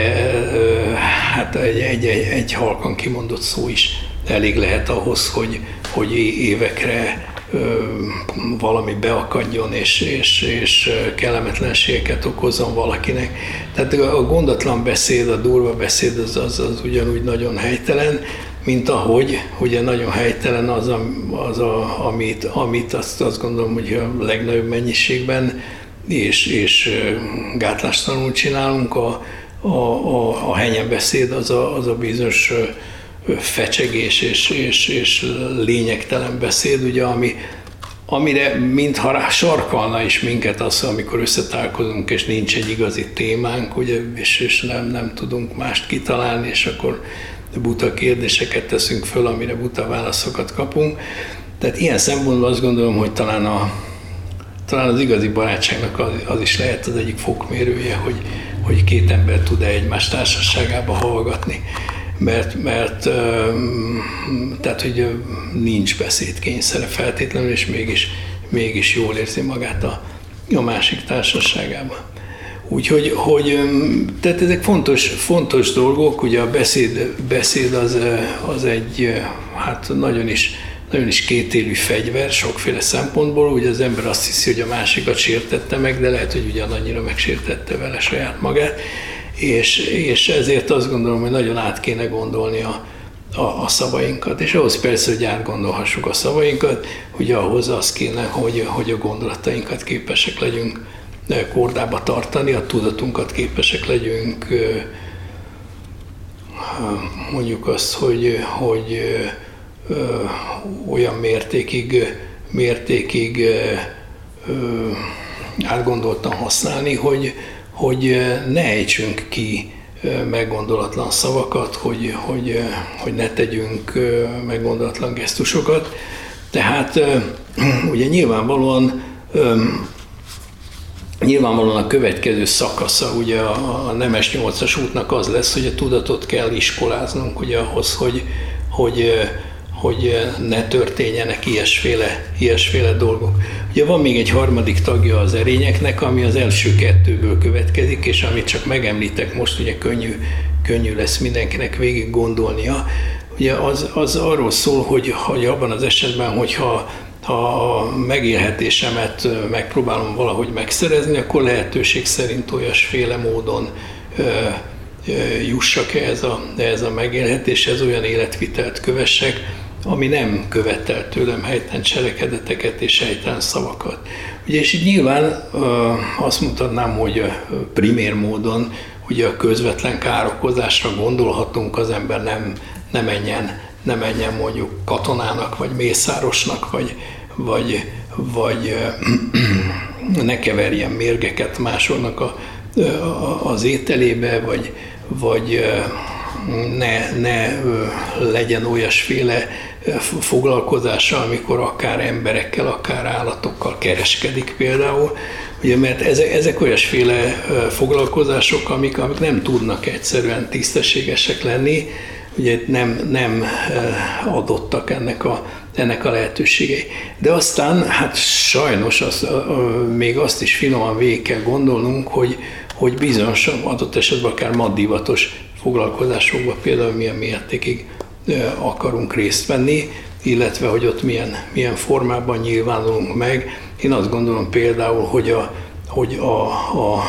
hát egy, egy, egy, egy halkan kimondott szó is elég lehet ahhoz, hogy, hogy évekre valami beakadjon és, és, és kellemetlenségeket okozzon valakinek. Tehát a gondatlan beszéd, a durva beszéd az, az, az ugyanúgy nagyon helytelen, mint ahogy ugye nagyon helytelen az, a, az a, amit, amit azt, azt gondolom, hogy a legnagyobb mennyiségben és, és gátlástalanul csinálunk, a, a, a, a beszéd az a, az a bizonyos fecsegés és, és, és lényegtelen beszéd, ugye, ami, amire mintha rá sarkalna is minket az, amikor összetálkozunk, és nincs egy igazi témánk, ugye, és, és nem, nem tudunk mást kitalálni, és akkor buta kérdéseket teszünk föl, amire buta válaszokat kapunk. Tehát ilyen szempontból azt gondolom, hogy talán, a, talán az igazi barátságnak az, az is lehet az egyik fokmérője, hogy, hogy két ember tud-e egymás társaságába hallgatni mert, mert tehát, hogy nincs beszédkényszere feltétlenül, és mégis, mégis jól érzi magát a, a másik társaságában. Úgyhogy hogy, tehát ezek fontos, fontos dolgok, ugye a beszéd, beszéd az, az egy hát nagyon is, nagyon is kétélű fegyver sokféle szempontból, ugye az ember azt hiszi, hogy a másikat sértette meg, de lehet, hogy ugyanannyira megsértette vele saját magát és, és ezért azt gondolom, hogy nagyon át kéne gondolni a, a, a szavainkat, és ahhoz persze, hogy átgondolhassuk a szavainkat, hogy ahhoz az kéne, hogy, hogy a gondolatainkat képesek legyünk kordába tartani, a tudatunkat képesek legyünk mondjuk azt, hogy, hogy olyan mértékig, mértékig átgondoltan használni, hogy, hogy ne ejtsünk ki meggondolatlan szavakat, hogy, hogy, hogy ne tegyünk meggondolatlan gesztusokat. Tehát ugye nyilvánvalóan Nyilvánvalóan a következő szakasza ugye a, Nemes 8-as útnak az lesz, hogy a tudatot kell iskoláznunk ugye ahhoz, hogy, hogy, hogy ne történjenek ilyesféle, ilyesféle dolgok. Ugye van még egy harmadik tagja az erényeknek, ami az első kettőből következik, és amit csak megemlítek most, ugye könnyű, könnyű lesz mindenkinek végig gondolnia. Ugye az, az arról szól, hogy, hogy abban az esetben, hogyha ha a megélhetésemet megpróbálom valahogy megszerezni, akkor lehetőség szerint olyasféle módon jussak ehhez a, ehhez a megélhetéshez, olyan életvitelt kövessek, ami nem követel tőlem helytelen cselekedeteket és helytelen szavakat. Ugye, és így nyilván azt mutatnám, hogy primér módon ugye a közvetlen károkozásra gondolhatunk, az ember nem, nem menjen, nem menjen mondjuk katonának, vagy mészárosnak, vagy, vagy, vagy ne keverjen mérgeket másoknak a, a, az ételébe, vagy, vagy ne, ne legyen olyasféle foglalkozása, amikor akár emberekkel, akár állatokkal kereskedik például. Ugye, mert ezek, ezek olyasféle foglalkozások, amik, amik nem tudnak egyszerűen tisztességesek lenni, ugye nem, nem adottak ennek a ennek a lehetőségei. De aztán, hát sajnos az, még azt is finoman végig kell gondolnunk, hogy, hogy bizonyos adott esetben akár maddivatos foglalkozásokban például milyen mértékig akarunk részt venni, illetve hogy ott milyen, milyen formában nyilvánulunk meg. Én azt gondolom például, hogy a, hogy a, a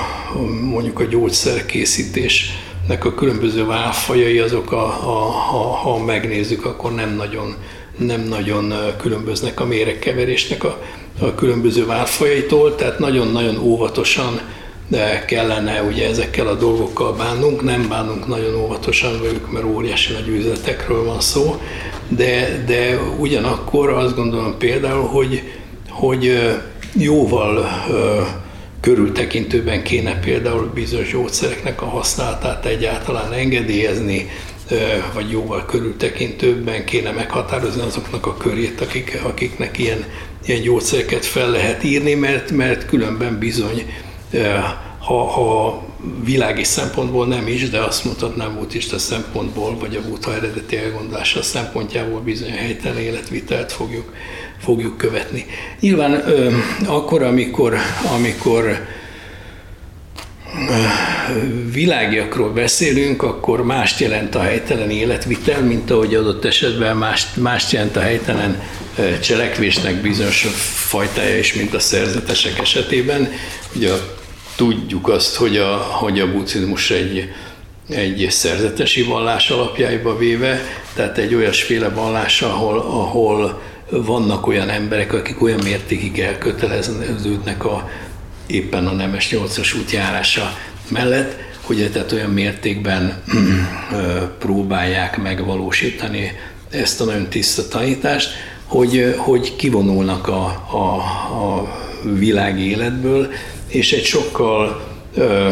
mondjuk a gyógyszerkészítésnek a különböző válfajai, azok, a, a, ha, ha megnézzük, akkor nem nagyon nem nagyon különböznek a méregkeverésnek a, a különböző várfajaitól, tehát nagyon-nagyon óvatosan de kellene ugye ezekkel a dolgokkal bánnunk, nem bánunk nagyon óvatosan velük, mert óriási nagy üzletekről van szó, de, de ugyanakkor azt gondolom például, hogy, hogy jóval körültekintőben kéne például bizonyos gyógyszereknek a használatát egyáltalán engedélyezni, vagy jóval körültekintőbben kéne meghatározni azoknak a körét, akik, akiknek ilyen, ilyen gyógyszereket fel lehet írni, mert, mert különben bizony, ha, ha világi szempontból nem is, de azt mutatnám buddhista szempontból, vagy a buddha eredeti elgondolása szempontjából bizony helytelen életvitelt fogjuk, fogjuk követni. Nyilván akkor, amikor, amikor világiakról beszélünk, akkor mást jelent a helytelen életvitel, mint ahogy adott esetben mást, mást jelent a helytelen cselekvésnek bizonyos fajtája is, mint a szerzetesek esetében. Ugye tudjuk azt, hogy a, hogy a buddhizmus egy, egy szerzetesi vallás alapjába véve, tehát egy olyasféle vallás, ahol, ahol vannak olyan emberek, akik olyan mértékig elköteleződnek a, éppen a Nemes 8-as útjárása mellett, hogy tehát olyan mértékben próbálják megvalósítani ezt a nagyon tiszta tanítást, hogy, hogy kivonulnak a, a, a világi életből, és egy sokkal ö,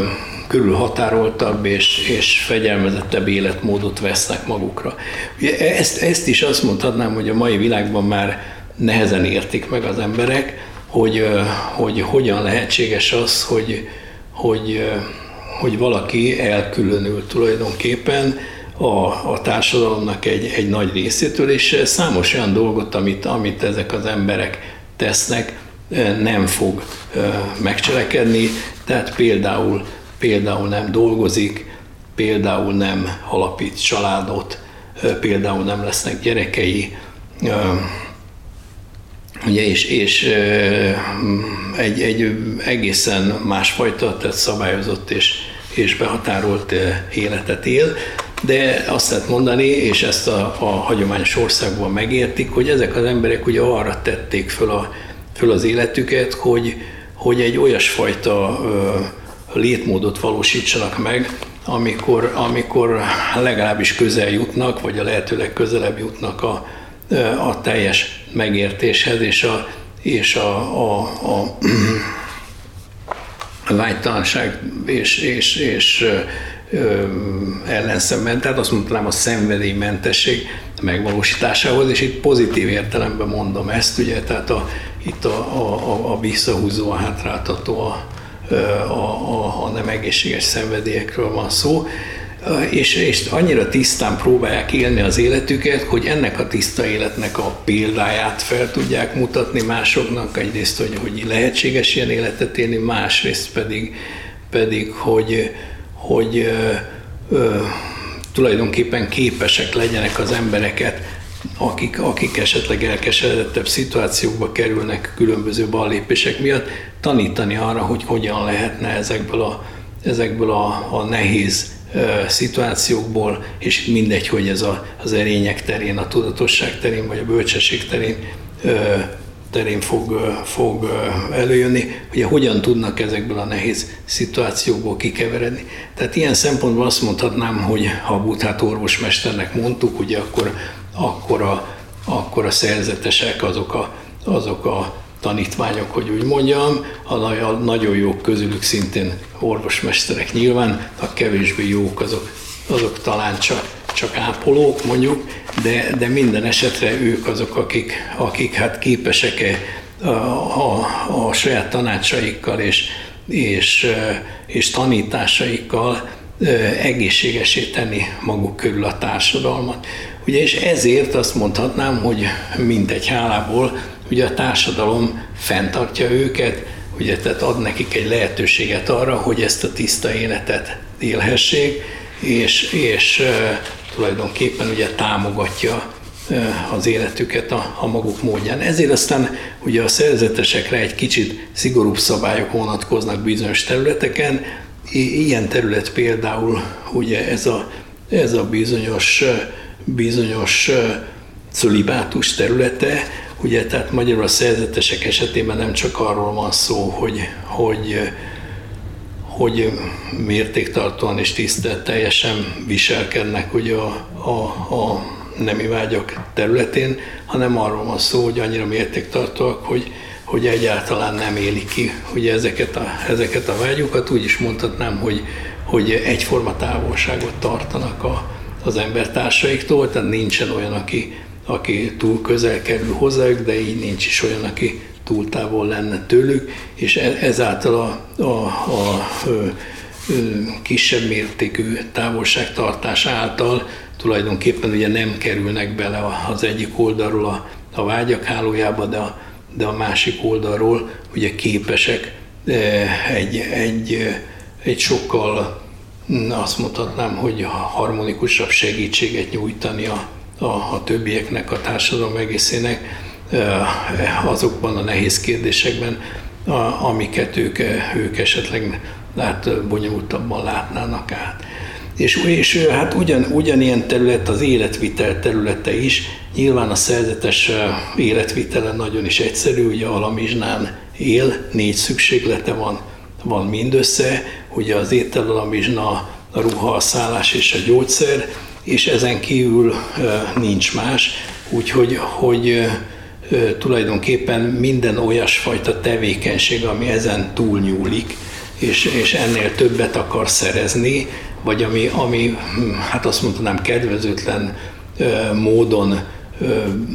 körülhatároltabb és, és fegyelmezettebb életmódot vesznek magukra. Ezt, ezt is azt mondhatnám, hogy a mai világban már nehezen értik meg az emberek, hogy, hogy hogyan lehetséges az, hogy, hogy, hogy valaki elkülönül tulajdonképpen a, a társadalomnak egy, egy nagy részétől, és számos olyan dolgot, amit, amit ezek az emberek tesznek, nem fog megcselekedni, tehát például, például nem dolgozik, például nem alapít családot, például nem lesznek gyerekei, Ugye, és, és egy, egy egészen másfajta, tehát szabályozott és, és behatárolt életet él, de azt lehet mondani, és ezt a, a hagyományos országban megértik, hogy ezek az emberek ugye arra tették föl, a, föl az életüket, hogy, hogy egy olyasfajta létmódot valósítsanak meg, amikor, amikor legalábbis közel jutnak, vagy a lehetőleg közelebb jutnak a, a teljes megértéshez és a, és a, a, a, a vágytalanság és, és, és ellenszemben, tehát azt mondanám a szenvedélymentesség megvalósításához, és itt pozitív értelemben mondom ezt, ugye, tehát a, itt a, a, a visszahúzó, a hátráltató, a, a, a, a nem egészséges szenvedélyekről van szó, és, és annyira tisztán próbálják élni az életüket, hogy ennek a tiszta életnek a példáját fel tudják mutatni másoknak, egyrészt, hogy, hogy lehetséges ilyen életet élni, másrészt pedig, pedig hogy, hogy ö, ö, tulajdonképpen képesek legyenek az embereket, akik, akik esetleg elkeseredettebb szituációkba kerülnek különböző ballépések miatt, tanítani arra, hogy hogyan lehetne ezekből a, ezekből a, a nehéz szituációkból, és mindegy, hogy ez a, az erények terén, a tudatosság terén, vagy a bölcsesség terén terén fog, fog előjönni, hogy hogyan tudnak ezekből a nehéz szituációkból kikeveredni. Tehát ilyen szempontból azt mondhatnám, hogy ha a Buthát orvosmesternek mondtuk, ugye akkor, akkor, a, akkor a szerzetesek azok a, azok a tanítványok, hogy úgy mondjam, a nagyon jók közülük szintén orvosmesterek nyilván, a kevésbé jók azok, azok talán csak, csak ápolók mondjuk, de, de minden esetre ők azok, akik, akik hát képesek -e a, a, a saját tanácsaikkal és, és, és tanításaikkal egészségesé tenni maguk körül a társadalmat. Ugye, és ezért azt mondhatnám, hogy mindegy hálából ugye a társadalom fenntartja őket, ugye tehát ad nekik egy lehetőséget arra, hogy ezt a tiszta életet élhessék, és, és tulajdonképpen ugye támogatja az életüket a, a maguk módján. Ezért aztán ugye a szerzetesekre egy kicsit szigorúbb szabályok vonatkoznak bizonyos területeken. Ilyen terület például ugye ez a, ez a bizonyos, bizonyos cölibátus területe, Ugye, tehát magyarul a szerzetesek esetében nem csak arról van szó, hogy, hogy, hogy mértéktartóan és tiszteletteljesen viselkednek ugye a, a, a nemi vágyak területén, hanem arról van szó, hogy annyira mértéktartóak, hogy, hogy egyáltalán nem élik ki ugye ezeket a, ezeket a vágyokat. Úgy is mondhatnám, hogy, hogy egyforma távolságot tartanak a, az embertársaiktól, tehát nincsen olyan, aki aki túl közel kerül hozzájuk, de így nincs is olyan, aki túl távol lenne tőlük, és e- ezáltal a, a, a, kisebb mértékű távolságtartás által tulajdonképpen ugye nem kerülnek bele az egyik oldalról a, a vágyak hálójába, de a, de a másik oldalról ugye képesek egy, egy, egy sokkal azt mondhatnám, hogy harmonikusabb segítséget nyújtani a, a, a többieknek, a társadalom egészének azokban a nehéz kérdésekben, amiket ők, ők esetleg lát, bonyolultabban látnának át. És, és hát ugyan, ugyanilyen terület az életvitel területe is. Nyilván a szerzetes életvitele nagyon is egyszerű, ugye Alamizsnán él, négy szükséglete van, van mindössze, ugye az étel, alamizsna, a ruha, a szállás és a gyógyszer, és ezen kívül nincs más, úgyhogy hogy tulajdonképpen minden olyasfajta tevékenység, ami ezen túlnyúlik, és, és ennél többet akar szerezni, vagy ami, ami hát azt mondanám kedvezőtlen módon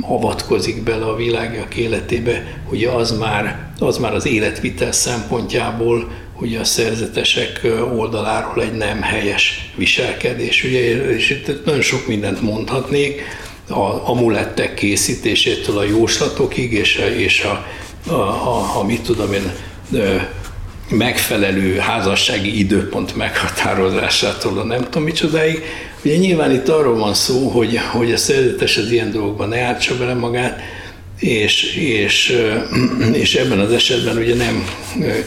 avatkozik bele a világok életébe, ugye az már, az már az életvitel szempontjából ugye a szerzetesek oldaláról egy nem helyes viselkedés. Ugye, és itt nagyon sok mindent mondhatnék, a amulettek készítésétől a jóslatokig, és a, és a, a, a, a mit tudom én, megfelelő házassági időpont meghatározásától a nem tudom micsodáig. Ugye nyilván itt arról van szó, hogy, hogy a szerzetes az ilyen dolgokban ne ártsa bele magát, és, és, és ebben az esetben ugye nem,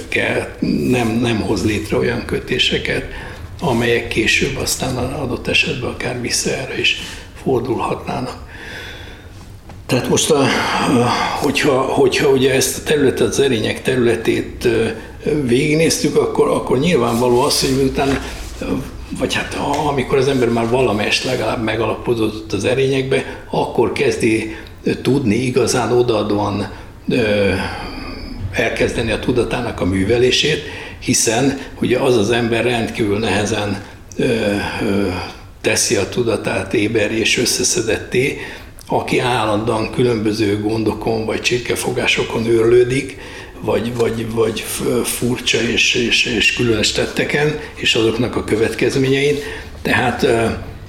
kell, nem, nem hoz létre olyan kötéseket, amelyek később aztán adott esetben akár vissza erre is fordulhatnának. Tehát most, a, hogyha, hogyha ugye ezt a területet, az erények területét végignéztük, akkor, akkor nyilvánvaló az, hogy miután vagy hát amikor az ember már valamelyest legalább megalapozódott az erényekbe, akkor kezdi tudni igazán odaadóan elkezdeni a tudatának a művelését, hiszen ugye az az ember rendkívül nehezen ö, ö, teszi a tudatát éber és összeszedetté, aki állandóan különböző gondokon vagy csirkefogásokon őrlődik, vagy, vagy, vagy furcsa és, és, és különös tetteken, és azoknak a következményein. Tehát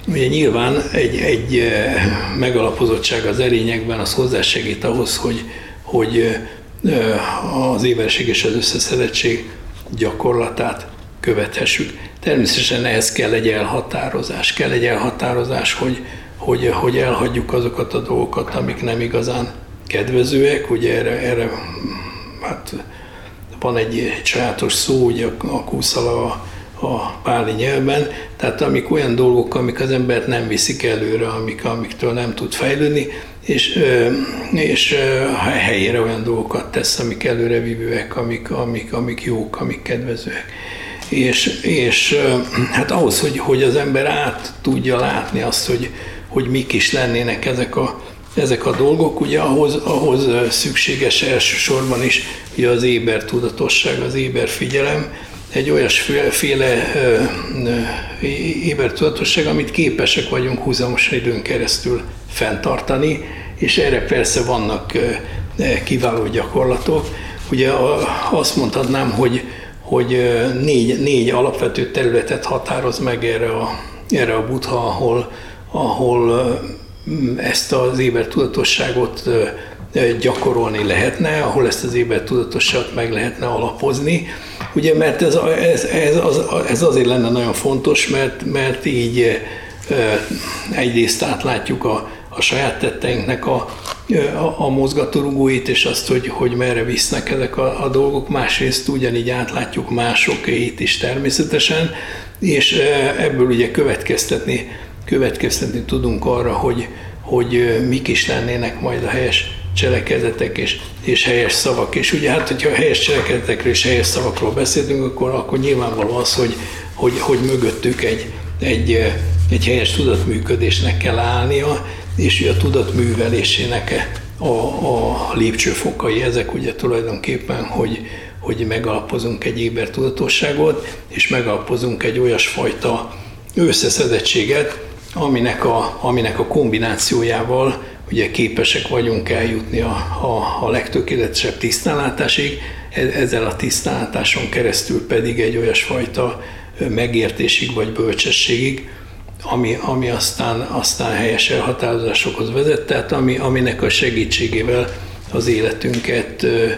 ugye nyilván egy, egy megalapozottság az erényekben az hozzásegít ahhoz, hogy, hogy az éberség és az összeszedettség gyakorlatát követhessük. Természetesen ehhez kell egy elhatározás. Kell egy elhatározás, hogy, hogy, hogy elhagyjuk azokat a dolgokat, amik nem igazán kedvezőek. Ugye erre, erre hát van egy, egy sajátos szó, ugye a kúszala a, a páli nyelvben, tehát amik olyan dolgok, amik az embert nem viszik előre, amik, amiktől nem tud fejlődni, és, és helyére olyan dolgokat tesz, amik előrevívőek, amik, amik, amik jók, amik kedvezőek. És, és hát ahhoz, hogy, hogy az ember át tudja látni azt, hogy, hogy mik is lennének ezek a, ezek a dolgok, ugye ahhoz, ahhoz szükséges elsősorban is ugye az éber tudatosság, az éber figyelem, egy olyasféle éber tudatosság, amit képesek vagyunk húzamos időn keresztül fenntartani, és erre persze vannak kiváló gyakorlatok. Ugye azt mondhatnám, hogy, hogy négy, négy alapvető területet határoz meg erre a, erre a butha, ahol, ahol ezt az éber tudatosságot gyakorolni lehetne, ahol ezt az éber tudatosságot meg lehetne alapozni. Ugye, mert ez, ez, ez, az, ez azért lenne nagyon fontos, mert, mert így egyrészt átlátjuk a, a saját tetteinknek a, a, a mozgatórugóit, és azt, hogy, hogy merre visznek ezek a, a dolgok. Másrészt ugyanígy átlátjuk másokéit is természetesen, és ebből ugye következtetni, következtetni tudunk arra, hogy, hogy mik is lennének majd a helyes cselekedetek és, és helyes szavak. És ugye hát, hogyha helyes cselekedetekről és helyes szavakról beszélünk, akkor, akkor nyilvánvaló az, hogy, hogy, hogy mögöttük egy, egy, egy helyes tudatműködésnek kell állnia, és a tudat művelésének a, a lépcsőfokai ezek ugye tulajdonképpen, hogy, hogy megalapozunk egy éber tudatosságot, és megalapozunk egy olyasfajta összeszedettséget, aminek a, aminek a kombinációjával ugye képesek vagyunk eljutni a, a, a legtökéletesebb tisztánlátásig, e, ezzel a tisztánlátáson keresztül pedig egy olyasfajta megértésig vagy bölcsességig, ami, ami aztán, aztán helyes elhatározásokhoz vezet, tehát ami, aminek a segítségével az életünket ö,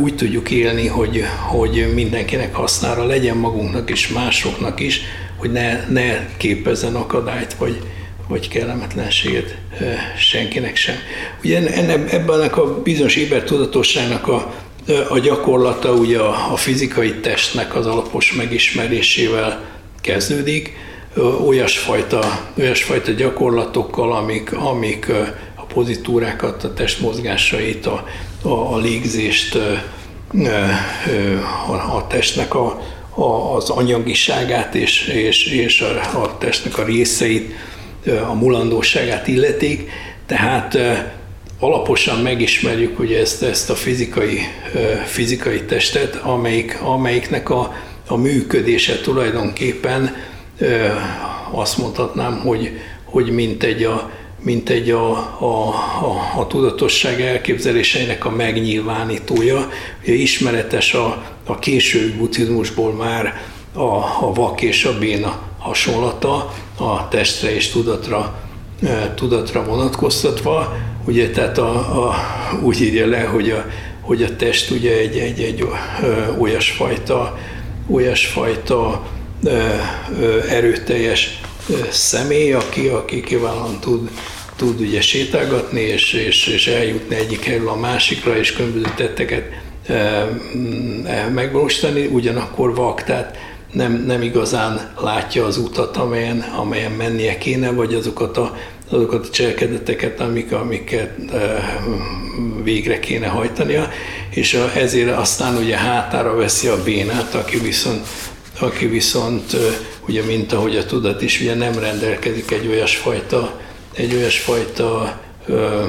úgy tudjuk élni, hogy, hogy mindenkinek hasznára legyen magunknak és másoknak is, hogy ne, ne képezzen akadályt vagy, vagy kellemetlenséget senkinek sem. Ugye ennek, ebben a bizonyos ébertudatosságnak a, a gyakorlata ugye a, a fizikai testnek az alapos megismerésével kezdődik, olyasfajta, olyasfajta gyakorlatokkal, amik, amik a pozitúrákat, a testmozgásait, a, a, a légzést, a, a testnek a, a, az anyagiságát és, és, és a, a testnek a részeit, a mulandóságát illetik, tehát alaposan megismerjük ugye ezt, ezt a fizikai, fizikai testet, amelyik, amelyiknek a, a működése tulajdonképpen azt mondhatnám, hogy, hogy mint egy a, mint egy a, a, a, a tudatosság elképzeléseinek a megnyilvánítója. Ugye ismeretes a, a késői buddhizmusból már a, a vak és a béna hasonlata a testre és tudatra, tudatra vonatkoztatva. Ugye, tehát a, a, úgy írja le, hogy a, hogy a test ugye egy, egy, egy olyasfajta, olyasfajta erőteljes személy, aki, aki kiválóan tud, tud ugye sétálgatni, és, és, és eljutni egyik helyről a másikra, és különböző tetteket megvalósítani, ugyanakkor vak, tehát nem, nem igazán látja az utat, amelyen, amelyen mennie kéne, vagy azokat a, azokat a cselekedeteket, amik, amiket végre kéne hajtania, és ezért aztán ugye hátára veszi a bénát, aki viszont aki viszont, ugye mint ahogy a tudat is, ugye nem rendelkezik egy olyasfajta, egy olyasfajta ö,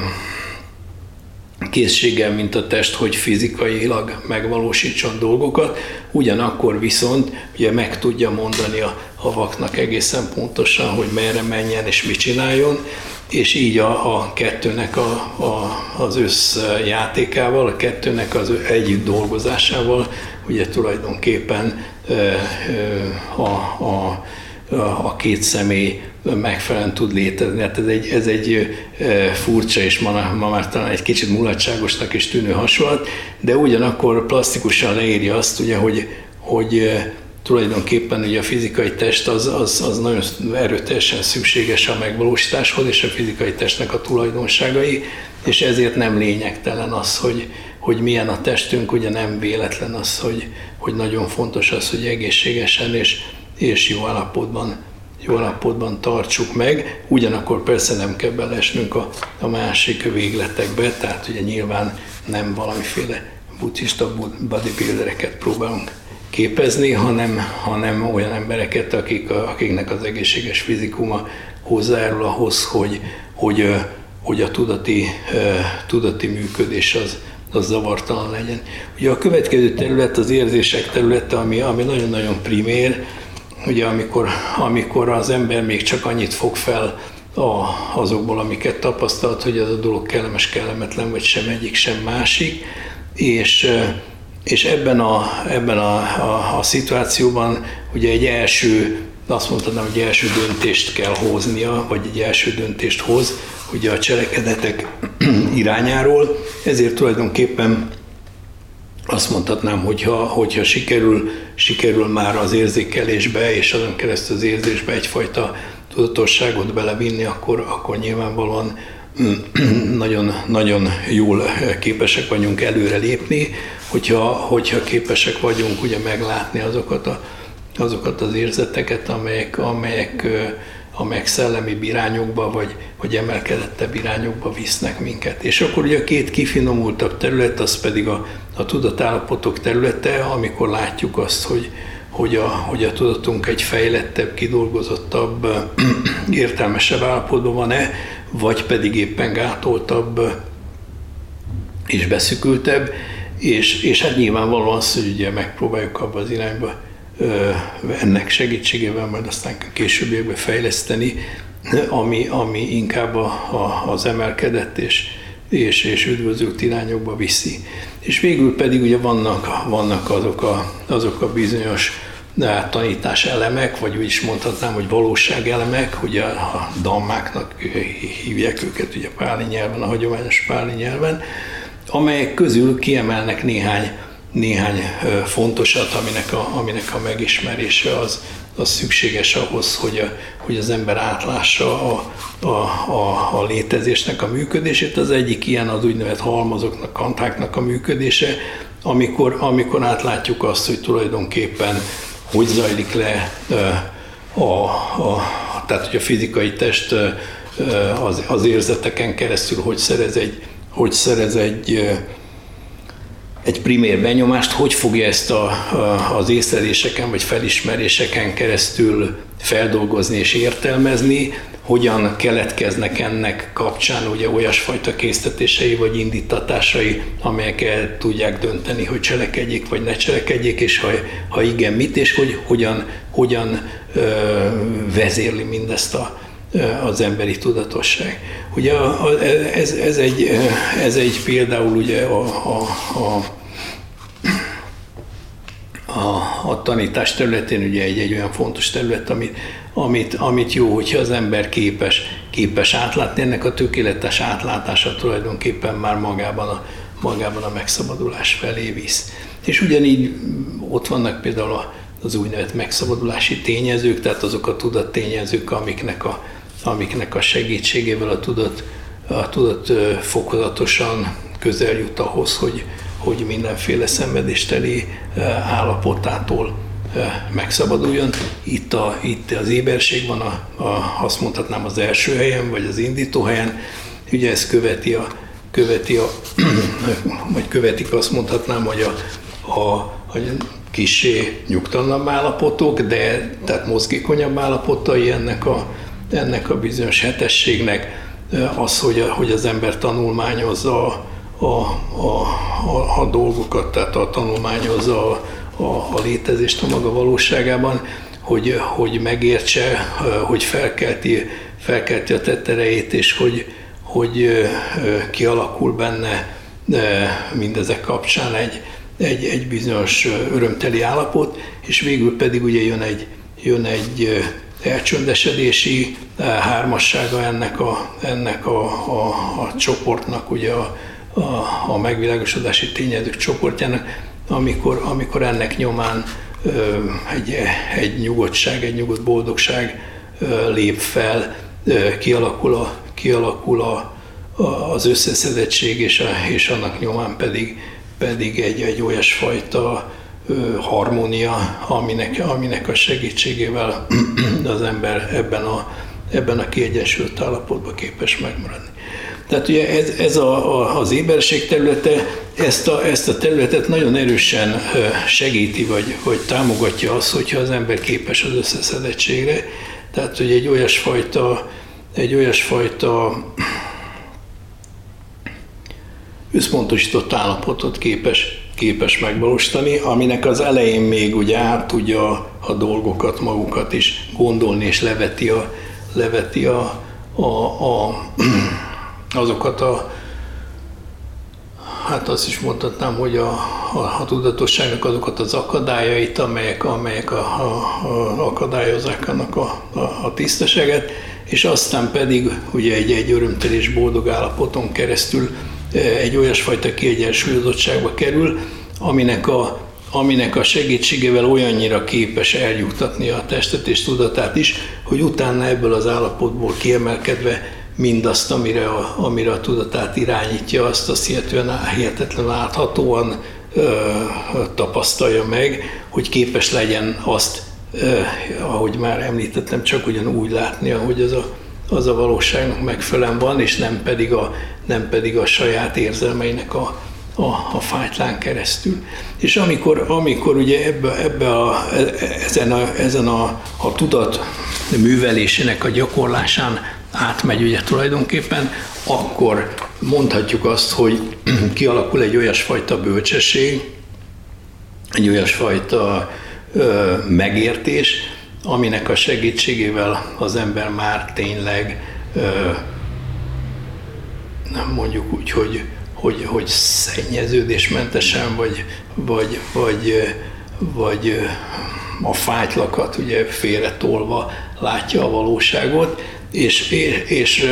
készséggel, mint a test, hogy fizikailag megvalósítson dolgokat, ugyanakkor viszont ugye meg tudja mondani a, a vaknak egészen pontosan, hogy merre menjen és mit csináljon, és így a, a kettőnek a, a, az összjátékával, a kettőnek az együtt dolgozásával, ugye tulajdonképpen a, a, a két személy megfelelően tud létezni. Hát ez egy, ez egy furcsa és ma, ma már talán egy kicsit mulatságosnak is tűnő hasonlat, de ugyanakkor plastikusan leírja azt, ugye, hogy, hogy tulajdonképpen ugye a fizikai test az, az, az nagyon erőteljesen szükséges a megvalósításhoz, és a fizikai testnek a tulajdonságai, és ezért nem lényegtelen az, hogy, hogy milyen a testünk, ugye nem véletlen az, hogy, hogy nagyon fontos az, hogy egészségesen és, és jó állapotban jó állapotban tartsuk meg, ugyanakkor persze nem kell belesnünk a, a másik végletekbe, tehát ugye nyilván nem valamiféle buddhista bodybuildereket próbálunk képezni, hanem, hanem olyan embereket, akik, akiknek az egészséges fizikuma hozzájárul ahhoz, hogy, hogy, hogy a tudati, tudati működés az, az zavartalan legyen. Ugye a következő terület az érzések területe, ami, ami nagyon-nagyon primér, ugye amikor, amikor az ember még csak annyit fog fel a, azokból, amiket tapasztalt, hogy ez a dolog kellemes, kellemetlen, vagy sem egyik, sem másik, és, és ebben, a, ebben a, a, a szituációban ugye egy első, azt mondhatnám, hogy első döntést kell hoznia, vagy egy első döntést hoz, ugye a cselekedetek irányáról, ezért tulajdonképpen azt mondhatnám, hogyha, hogyha sikerül, sikerül már az érzékelésbe és azon keresztül az érzésbe egyfajta tudatosságot belevinni, akkor, akkor nyilvánvalóan nagyon, nagyon jól képesek vagyunk előre lépni, hogyha, hogyha képesek vagyunk ugye meglátni azokat, a, azokat az érzeteket, amelyek, amelyek amelyek szellemi irányokba, vagy, vagy emelkedettebb irányokba visznek minket. És akkor ugye a két kifinomultabb terület, az pedig a, a tudatállapotok területe, amikor látjuk azt, hogy, hogy a, hogy a tudatunk egy fejlettebb, kidolgozottabb, értelmesebb állapotban van-e, vagy pedig éppen gátoltabb és beszükültebb, és, és hát nyilvánvalóan az, hogy ugye megpróbáljuk abba az irányba ennek segítségével majd aztán későbbiekben fejleszteni, ami, ami inkább a, a, az emelkedett és, és, és üdvözült irányokba viszi. És végül pedig ugye vannak, vannak azok, a, azok a bizonyos tanítás elemek, vagy úgy is mondhatnám, hogy valóság elemek, ugye a dammáknak hívják őket ugye páli nyelven, a hagyományos páli nyelven, amelyek közül kiemelnek néhány néhány fontosat, aminek a, aminek a megismerése az, az szükséges ahhoz, hogy, a, hogy az ember átlássa a, a, a, a létezésnek a működését. Az egyik ilyen az úgynevezett halmazoknak, kantáknak a működése, amikor, amikor átlátjuk azt, hogy tulajdonképpen hogy zajlik le a, a, tehát hogy a fizikai test az, az érzeteken keresztül hogy szerez egy, hogy szerez egy egy primér benyomást, hogy fogja ezt a, a, az észleléseken vagy felismeréseken keresztül feldolgozni és értelmezni, hogyan keletkeznek ennek kapcsán ugye olyasfajta késztetései vagy indítatásai, amelyek el tudják dönteni, hogy cselekedjék vagy ne cselekedjék, és ha, ha igen, mit, és hogy hogyan, hogyan ö, vezérli mindezt a, az emberi tudatosság. Ugye ez, ez, egy, ez egy például ugye a, a, a a, a tanítás területén ugye egy, egy olyan fontos terület, amit, amit, amit jó, hogyha az ember képes, képes átlátni. Ennek a tökéletes átlátása tulajdonképpen már magában a, magában a megszabadulás felé visz. És ugyanígy ott vannak például az úgynevezett megszabadulási tényezők, tehát azok a tudattényezők, amiknek a, amiknek a segítségével a tudat, a tudat fokozatosan közel jut ahhoz, hogy, hogy mindenféle szenvedésteli állapotától megszabaduljon. Itt, a, itt az éberség van, a, a, azt mondhatnám az első helyen, vagy az indító helyen. Ugye ez követi a, követi a vagy követik azt mondhatnám, hogy a, a, a kisé nyugtalanabb állapotok, de tehát mozgékonyabb állapotai ennek a, ennek a bizonyos hetességnek az, hogy, hogy az ember tanulmányozza a, a, a, a, dolgokat, tehát a tanulmányozza a, a, a létezést a maga valóságában, hogy, hogy megértse, hogy felkelti, felkelti a tetterejét, és hogy, hogy kialakul benne mindezek kapcsán egy, egy, egy bizonyos örömteli állapot, és végül pedig ugye jön egy, jön egy elcsöndesedési hármassága ennek a, ennek a, a, a csoportnak, ugye a, a, a megvilágosodási tényezők csoportjának, amikor, amikor ennek nyomán egy, egy nyugodtság, egy nyugodt boldogság lép fel, kialakul, a, kialakul a, a, az összeszedettség, és, a, és annak nyomán pedig, pedig egy, egy olyasfajta harmónia, aminek, aminek a segítségével az ember ebben a, ebben a kiegyensúlyozott állapotban képes megmaradni. Tehát ugye ez, ez a, a, az éberség területe, ezt a, ezt a területet nagyon erősen segíti, vagy, vagy támogatja az, hogyha az ember képes az összeszedettségre. Tehát, hogy egy olyasfajta, egy olyasfajta összpontosított állapotot képes, képes megvalósítani, aminek az elején még ugye át tudja a, dolgokat magukat is gondolni, és leveti a, leveti a, a, a azokat a hát azt is mondhatnám, hogy a, a, a tudatosságnak azokat az akadályait, amelyek, amelyek a, a, a, akadályozzák annak a, a, a tisztaságet, és aztán pedig ugye egy, egy örömteli és boldog állapoton keresztül e, egy olyasfajta kiegyensúlyozottságba kerül, aminek a, aminek a segítségével olyannyira képes eljuttatni a testet és tudatát is, hogy utána ebből az állapotból kiemelkedve mindazt, amire a, amire a tudatát irányítja, azt azt hihetően hihetetlen áthatóan ö, tapasztalja meg, hogy képes legyen azt, ö, ahogy már említettem, csak ugyanúgy látni, ahogy az a, az a valóságnak megfelelően van, és nem pedig a, nem pedig a saját érzelmeinek a, a, a fájtlán keresztül. És amikor, amikor ugye ebbe, ebbe a, ezen, a, ezen a, a tudat művelésének a gyakorlásán átmegy ugye tulajdonképpen, akkor mondhatjuk azt, hogy kialakul egy olyasfajta bölcsesség, egy olyasfajta ö, megértés, aminek a segítségével az ember már tényleg ö, mondjuk úgy, hogy, hogy, hogy szennyeződésmentesen, vagy, vagy, vagy, vagy a fájtlakat ugye félretolva látja a valóságot, és, és, és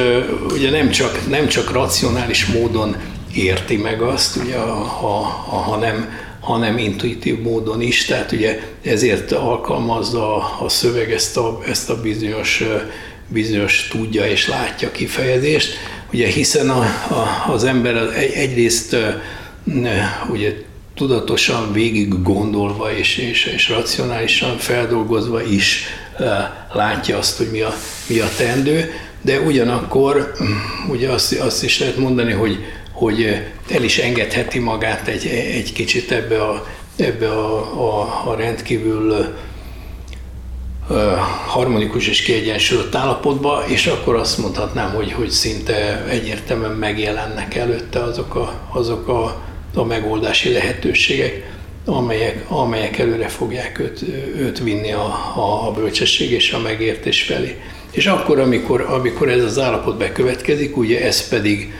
ugye nem csak, nem csak racionális módon érti meg azt, ugye, ha, ha, hanem, hanem intuitív módon is, tehát ugye ezért alkalmazza a, szöveg ezt a, ezt a bizonyos, bizonyos tudja és látja kifejezést, ugye hiszen a, a, az ember egy, egyrészt ugye tudatosan végig gondolva és, és, és racionálisan feldolgozva is látja azt, hogy mi a, mi a tendő, de ugyanakkor ugye azt, azt is lehet mondani, hogy, hogy el is engedheti magát egy, egy kicsit ebbe a, ebbe a, a, a rendkívül harmonikus és kiegyensúlyozott állapotba, és akkor azt mondhatnám, hogy, hogy szinte egyértelműen megjelennek előtte azok a, azok a, a megoldási lehetőségek, amelyek, amelyek előre fogják őt, őt vinni a, a, a bölcsesség és a megértés felé. És akkor, amikor, amikor ez az állapot bekövetkezik, ugye ez pedig,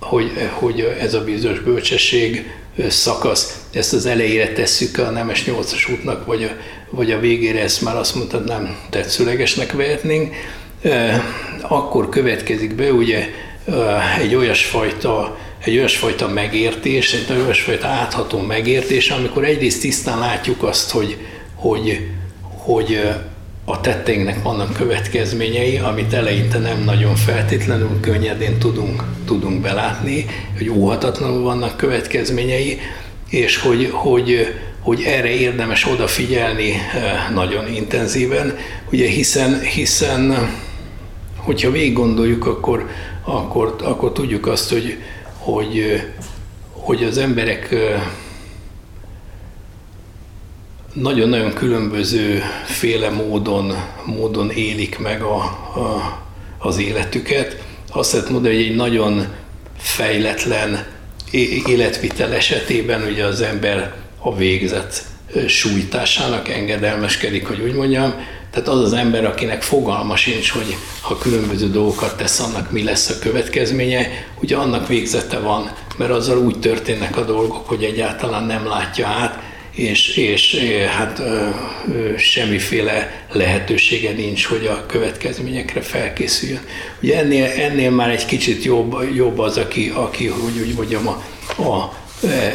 hogy, hogy ez a bizonyos bölcsesség szakasz, ezt az elejére tesszük a Nemes 8-as útnak, vagy a, vagy a végére ezt már azt nem tetszőlegesnek vehetnénk, akkor következik be ugye egy olyasfajta egy olyasfajta megértés, egy olyasfajta átható megértés, amikor egyrészt tisztán látjuk azt, hogy, hogy, hogy a tetteinknek vannak következményei, amit eleinte nem nagyon feltétlenül könnyedén tudunk, tudunk belátni, hogy óhatatlanul vannak következményei, és hogy, hogy, hogy erre érdemes odafigyelni nagyon intenzíven, ugye hiszen, hiszen hogyha végig gondoljuk, akkor, akkor, akkor tudjuk azt, hogy, hogy, hogy az emberek nagyon-nagyon különböző féle módon, módon élik meg a, a, az életüket. Azt lehet mondani, hogy egy nagyon fejletlen életvitel esetében ugye az ember a végzet sújtásának engedelmeskedik, hogy úgy mondjam. Tehát az az ember, akinek fogalma sincs, hogy ha különböző dolgokat tesz, annak mi lesz a következménye, ugye annak végzete van, mert azzal úgy történnek a dolgok, hogy egyáltalán nem látja át, és, és hát semmiféle lehetősége nincs, hogy a következményekre felkészüljön. Ugye ennél, ennél már egy kicsit jobb, jobb az, aki, aki hogy úgy mondjam, a, a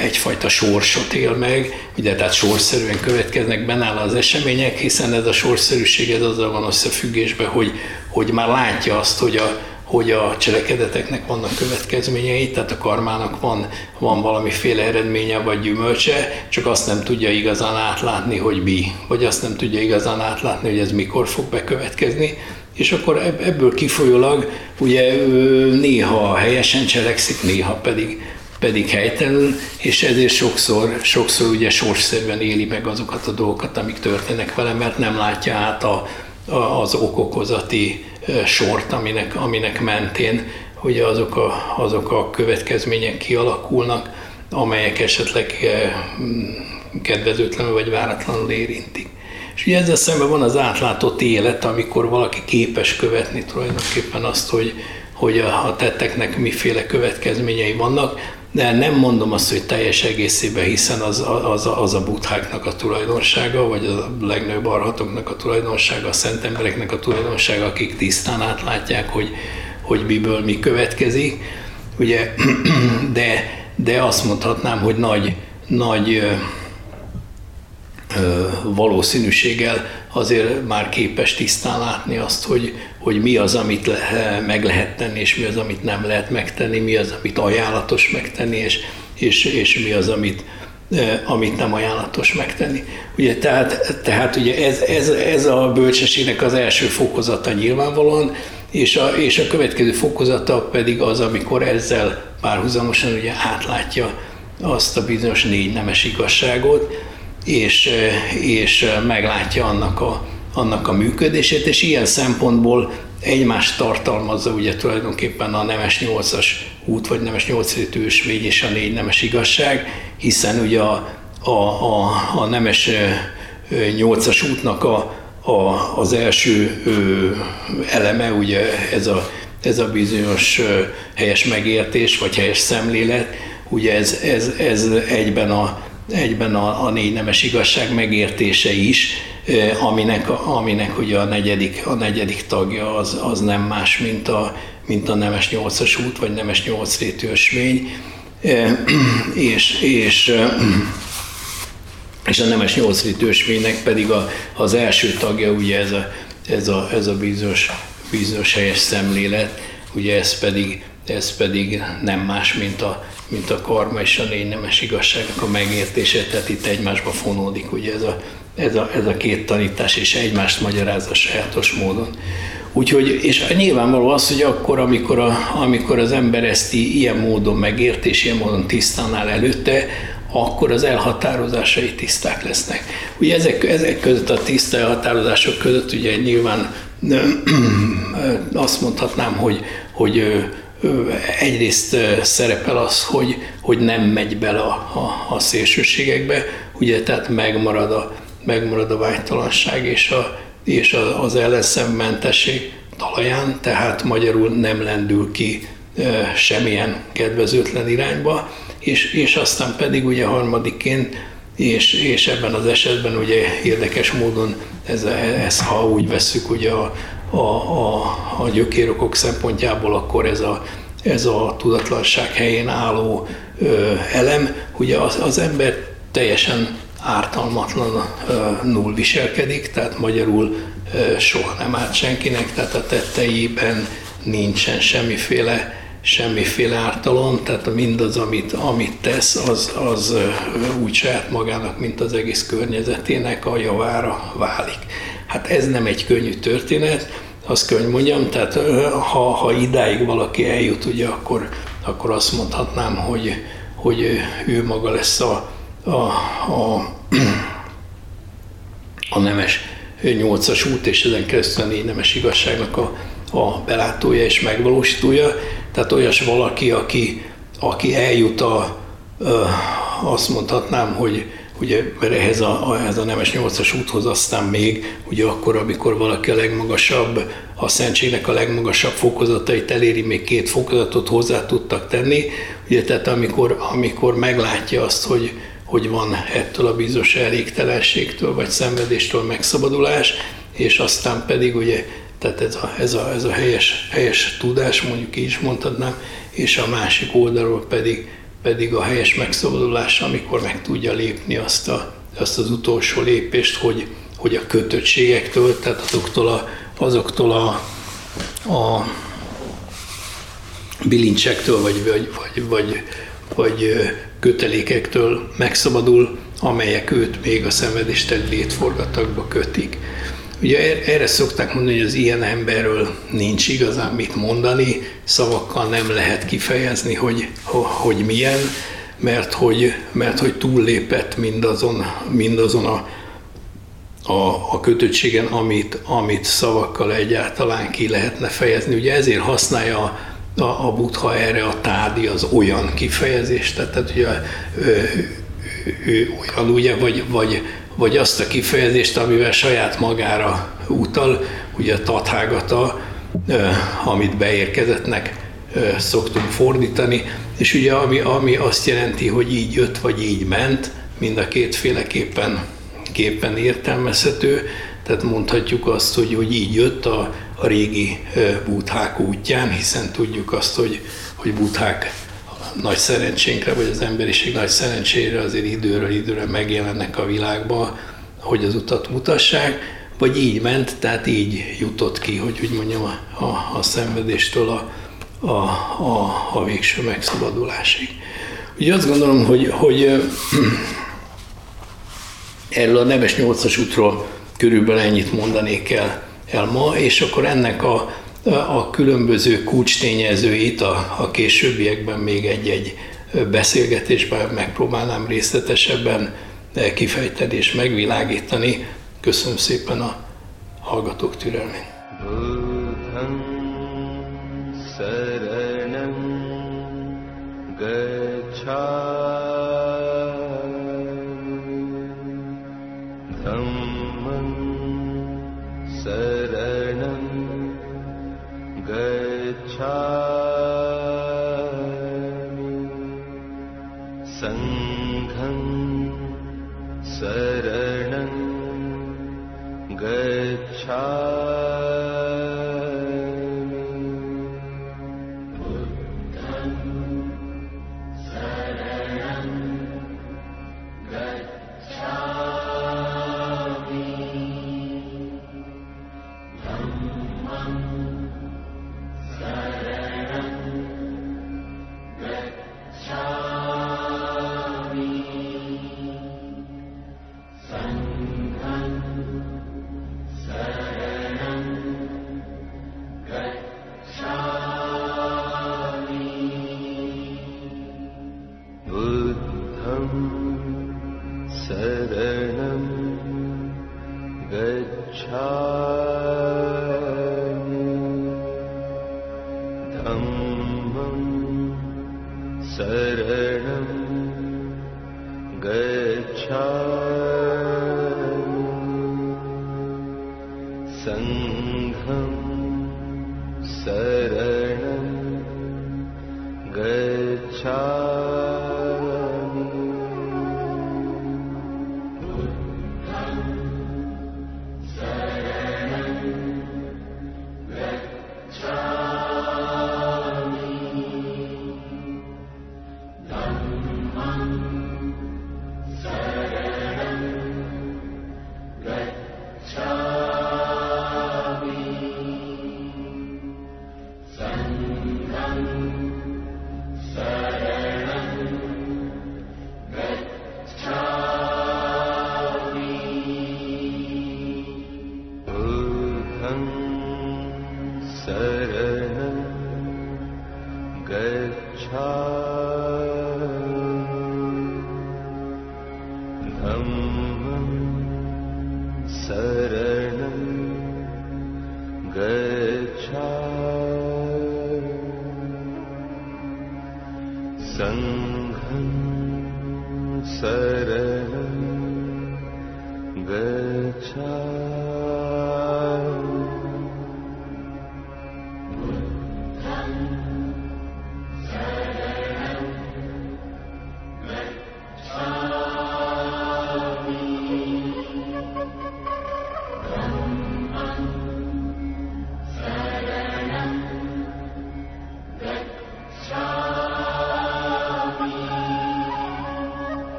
egyfajta sorsot él meg, ugye tehát sorszerűen következnek benne az események, hiszen ez a sorszerűség ez azzal van összefüggésben, hogy, hogy már látja azt, hogy a, hogy a cselekedeteknek vannak következményei, tehát a karmának van, van valamiféle eredménye vagy gyümölcse, csak azt nem tudja igazán átlátni, hogy mi, vagy azt nem tudja igazán átlátni, hogy ez mikor fog bekövetkezni, és akkor ebből kifolyólag ugye néha helyesen cselekszik, néha pedig pedig helytelenül, és ezért sokszor, sokszor ugye sorsszerűen éli meg azokat a dolgokat, amik történnek vele, mert nem látja át a, a, az okokozati sort, aminek, aminek mentén ugye azok a, azok a következmények kialakulnak, amelyek esetleg kedvezőtlenül vagy váratlanul érintik. És ugye ezzel szemben van az átlátott élet, amikor valaki képes követni tulajdonképpen azt, hogy, hogy a, a tetteknek miféle következményei vannak, de nem mondom azt, hogy teljes egészében, hiszen az, az, az a butháknak a tulajdonsága, vagy a legnagyobb arhatoknak a tulajdonsága, a szent embereknek a tulajdonsága, akik tisztán átlátják, hogy, hogy miből mi következik. Ugye, de, de azt mondhatnám, hogy nagy, nagy valószínűséggel azért már képes tisztán látni azt, hogy, hogy mi az, amit le, meg lehet tenni, és mi az, amit nem lehet megtenni, mi az, amit ajánlatos megtenni, és, és, és mi az, amit, amit nem ajánlatos megtenni. Ugye, tehát, tehát ugye ez, ez, ez a bölcsességnek az első fokozata nyilvánvalóan, és a, és a következő fokozata pedig az, amikor ezzel párhuzamosan ugye átlátja azt a bizonyos négy nemes igazságot, és, és meglátja annak a, annak a működését, és ilyen szempontból egymást tartalmazza ugye tulajdonképpen a nemes nyolcas út, vagy nemes nyolcrétű ösvény és a négy nemes igazság, hiszen ugye a, a, a, a nemes nyolcas útnak a, a, az első eleme, ugye ez a, ez a bizonyos helyes megértés, vagy helyes szemlélet, ugye ez, ez, ez egyben a, egyben a, a négy nemes igazság megértése is, aminek, aminek ugye a negyedik, a negyedik tagja az, az nem más, mint a, mint a nemes nyolcas út, vagy nemes nyolcrétű ösvény, és, és, és a nemes nyolcrétű ösvénynek pedig a, az első tagja ugye ez a, ez a, ez a bizonyos, bizonyos helyes szemlélet, ugye ez pedig, ez pedig nem más, mint a, mint a karma és a négy nemes igazságnak a megértése, tehát itt egymásba fonódik ugye ez a, ez a, ez a két tanítás, és egymást magyarázza sajátos módon. Úgyhogy, és nyilvánvaló az, hogy akkor, amikor, a, amikor az ember ezt ilyen módon megért, és ilyen módon tisztán áll előtte, akkor az elhatározásai tiszták lesznek. Ugye ezek, ezek között a tiszta elhatározások között ugye nyilván azt mondhatnám, hogy, hogy egyrészt szerepel az, hogy, hogy nem megy bele a, a, a szélsőségekbe, ugye tehát megmarad a, megmarad a vágytalanság és, a, és a, az ellenszemmentesség talaján, tehát magyarul nem lendül ki e, semmilyen kedvezőtlen irányba, és, és aztán pedig ugye harmadikként, és, és ebben az esetben ugye érdekes módon ez, ez ha úgy vesszük ugye a, a, a, a gyökérokok szempontjából, akkor ez a, ez a tudatlanság helyén álló ö, elem, ugye az, az ember teljesen ártalmatlanul viselkedik, tehát magyarul ö, soha nem árt senkinek, tehát a tetteiben nincsen semmiféle semmiféle ártalom, tehát mindaz, amit, amit tesz, az, az úgy saját magának, mint az egész környezetének a javára válik. Hát ez nem egy könnyű történet, azt kell, hogy mondjam, tehát ha, ha idáig valaki eljut, ugye, akkor, akkor azt mondhatnám, hogy, hogy ő maga lesz a, a, a, a nemes nyolcas út, és ezen keresztül a nemes igazságnak a, a belátója és megvalósítója, tehát olyas valaki, aki, aki eljut a, azt mondhatnám, hogy ugye, mert ehhez a, ehhez a Nemes 8-as úthoz aztán még, ugye akkor, amikor valaki a legmagasabb, a szentségnek a legmagasabb fokozatait eléri, még két fokozatot hozzá tudtak tenni, ugye, tehát amikor, amikor meglátja azt, hogy, hogy van ettől a bizonyos elégtelenségtől vagy szenvedéstől megszabadulás, és aztán pedig ugye, tehát ez a, ez a, ez a helyes, helyes tudás, mondjuk így is mondhatnám, és a másik oldalról pedig, pedig a helyes megszabadulás, amikor meg tudja lépni azt, a, azt az utolsó lépést, hogy, hogy a kötöttségektől, tehát azoktól a, azoktól a, a bilincsektől, vagy, vagy, vagy, vagy, vagy kötelékektől megszabadul, amelyek őt még a szenvedésteli létforgatagba kötik. Ugye erre szokták mondani, hogy az ilyen emberről nincs igazán mit mondani, szavakkal nem lehet kifejezni, hogy, hogy milyen, mert hogy, mert hogy túllépett mindazon, mindazon a, a, a kötöttségen, amit, amit szavakkal egyáltalán ki lehetne fejezni. Ugye ezért használja a, a, a buddha erre a tádi az olyan kifejezést, tehát, tehát ugye ő, ő olyan ugye, vagy, vagy vagy azt a kifejezést, amivel saját magára utal, ugye a tathágata, amit beérkezettnek szoktunk fordítani, és ugye ami, ami azt jelenti, hogy így jött, vagy így ment, mind a kétféleképpen képpen értelmezhető, tehát mondhatjuk azt, hogy, hogy így jött a, a régi buthák útján, hiszen tudjuk azt, hogy, hogy buthák nagy szerencsénkre, vagy az emberiség nagy szerencsére azért időről időre megjelennek a világba, hogy az utat mutassák, vagy így ment, tehát így jutott ki, hogy úgy mondjam, a, a, a szenvedéstől a, a, a, a végső megszabadulásig. Ugye azt gondolom, hogy, hogy erről a neves nyolcas útról körülbelül ennyit mondanék el, el ma, és akkor ennek a, a különböző kulcs a, a későbbiekben még egy-egy beszélgetésben megpróbálnám részletesebben eh, kifejteni és megvilágítani. Köszönöm szépen a hallgatók türelmét. शरणं गच्छा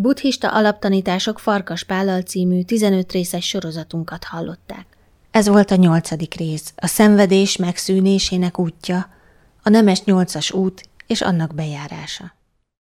Buddhista alaptanítások Farkas Pállal című 15 részes sorozatunkat hallották. Ez volt a nyolcadik rész, a szenvedés megszűnésének útja, a nemes nyolcas út és annak bejárása.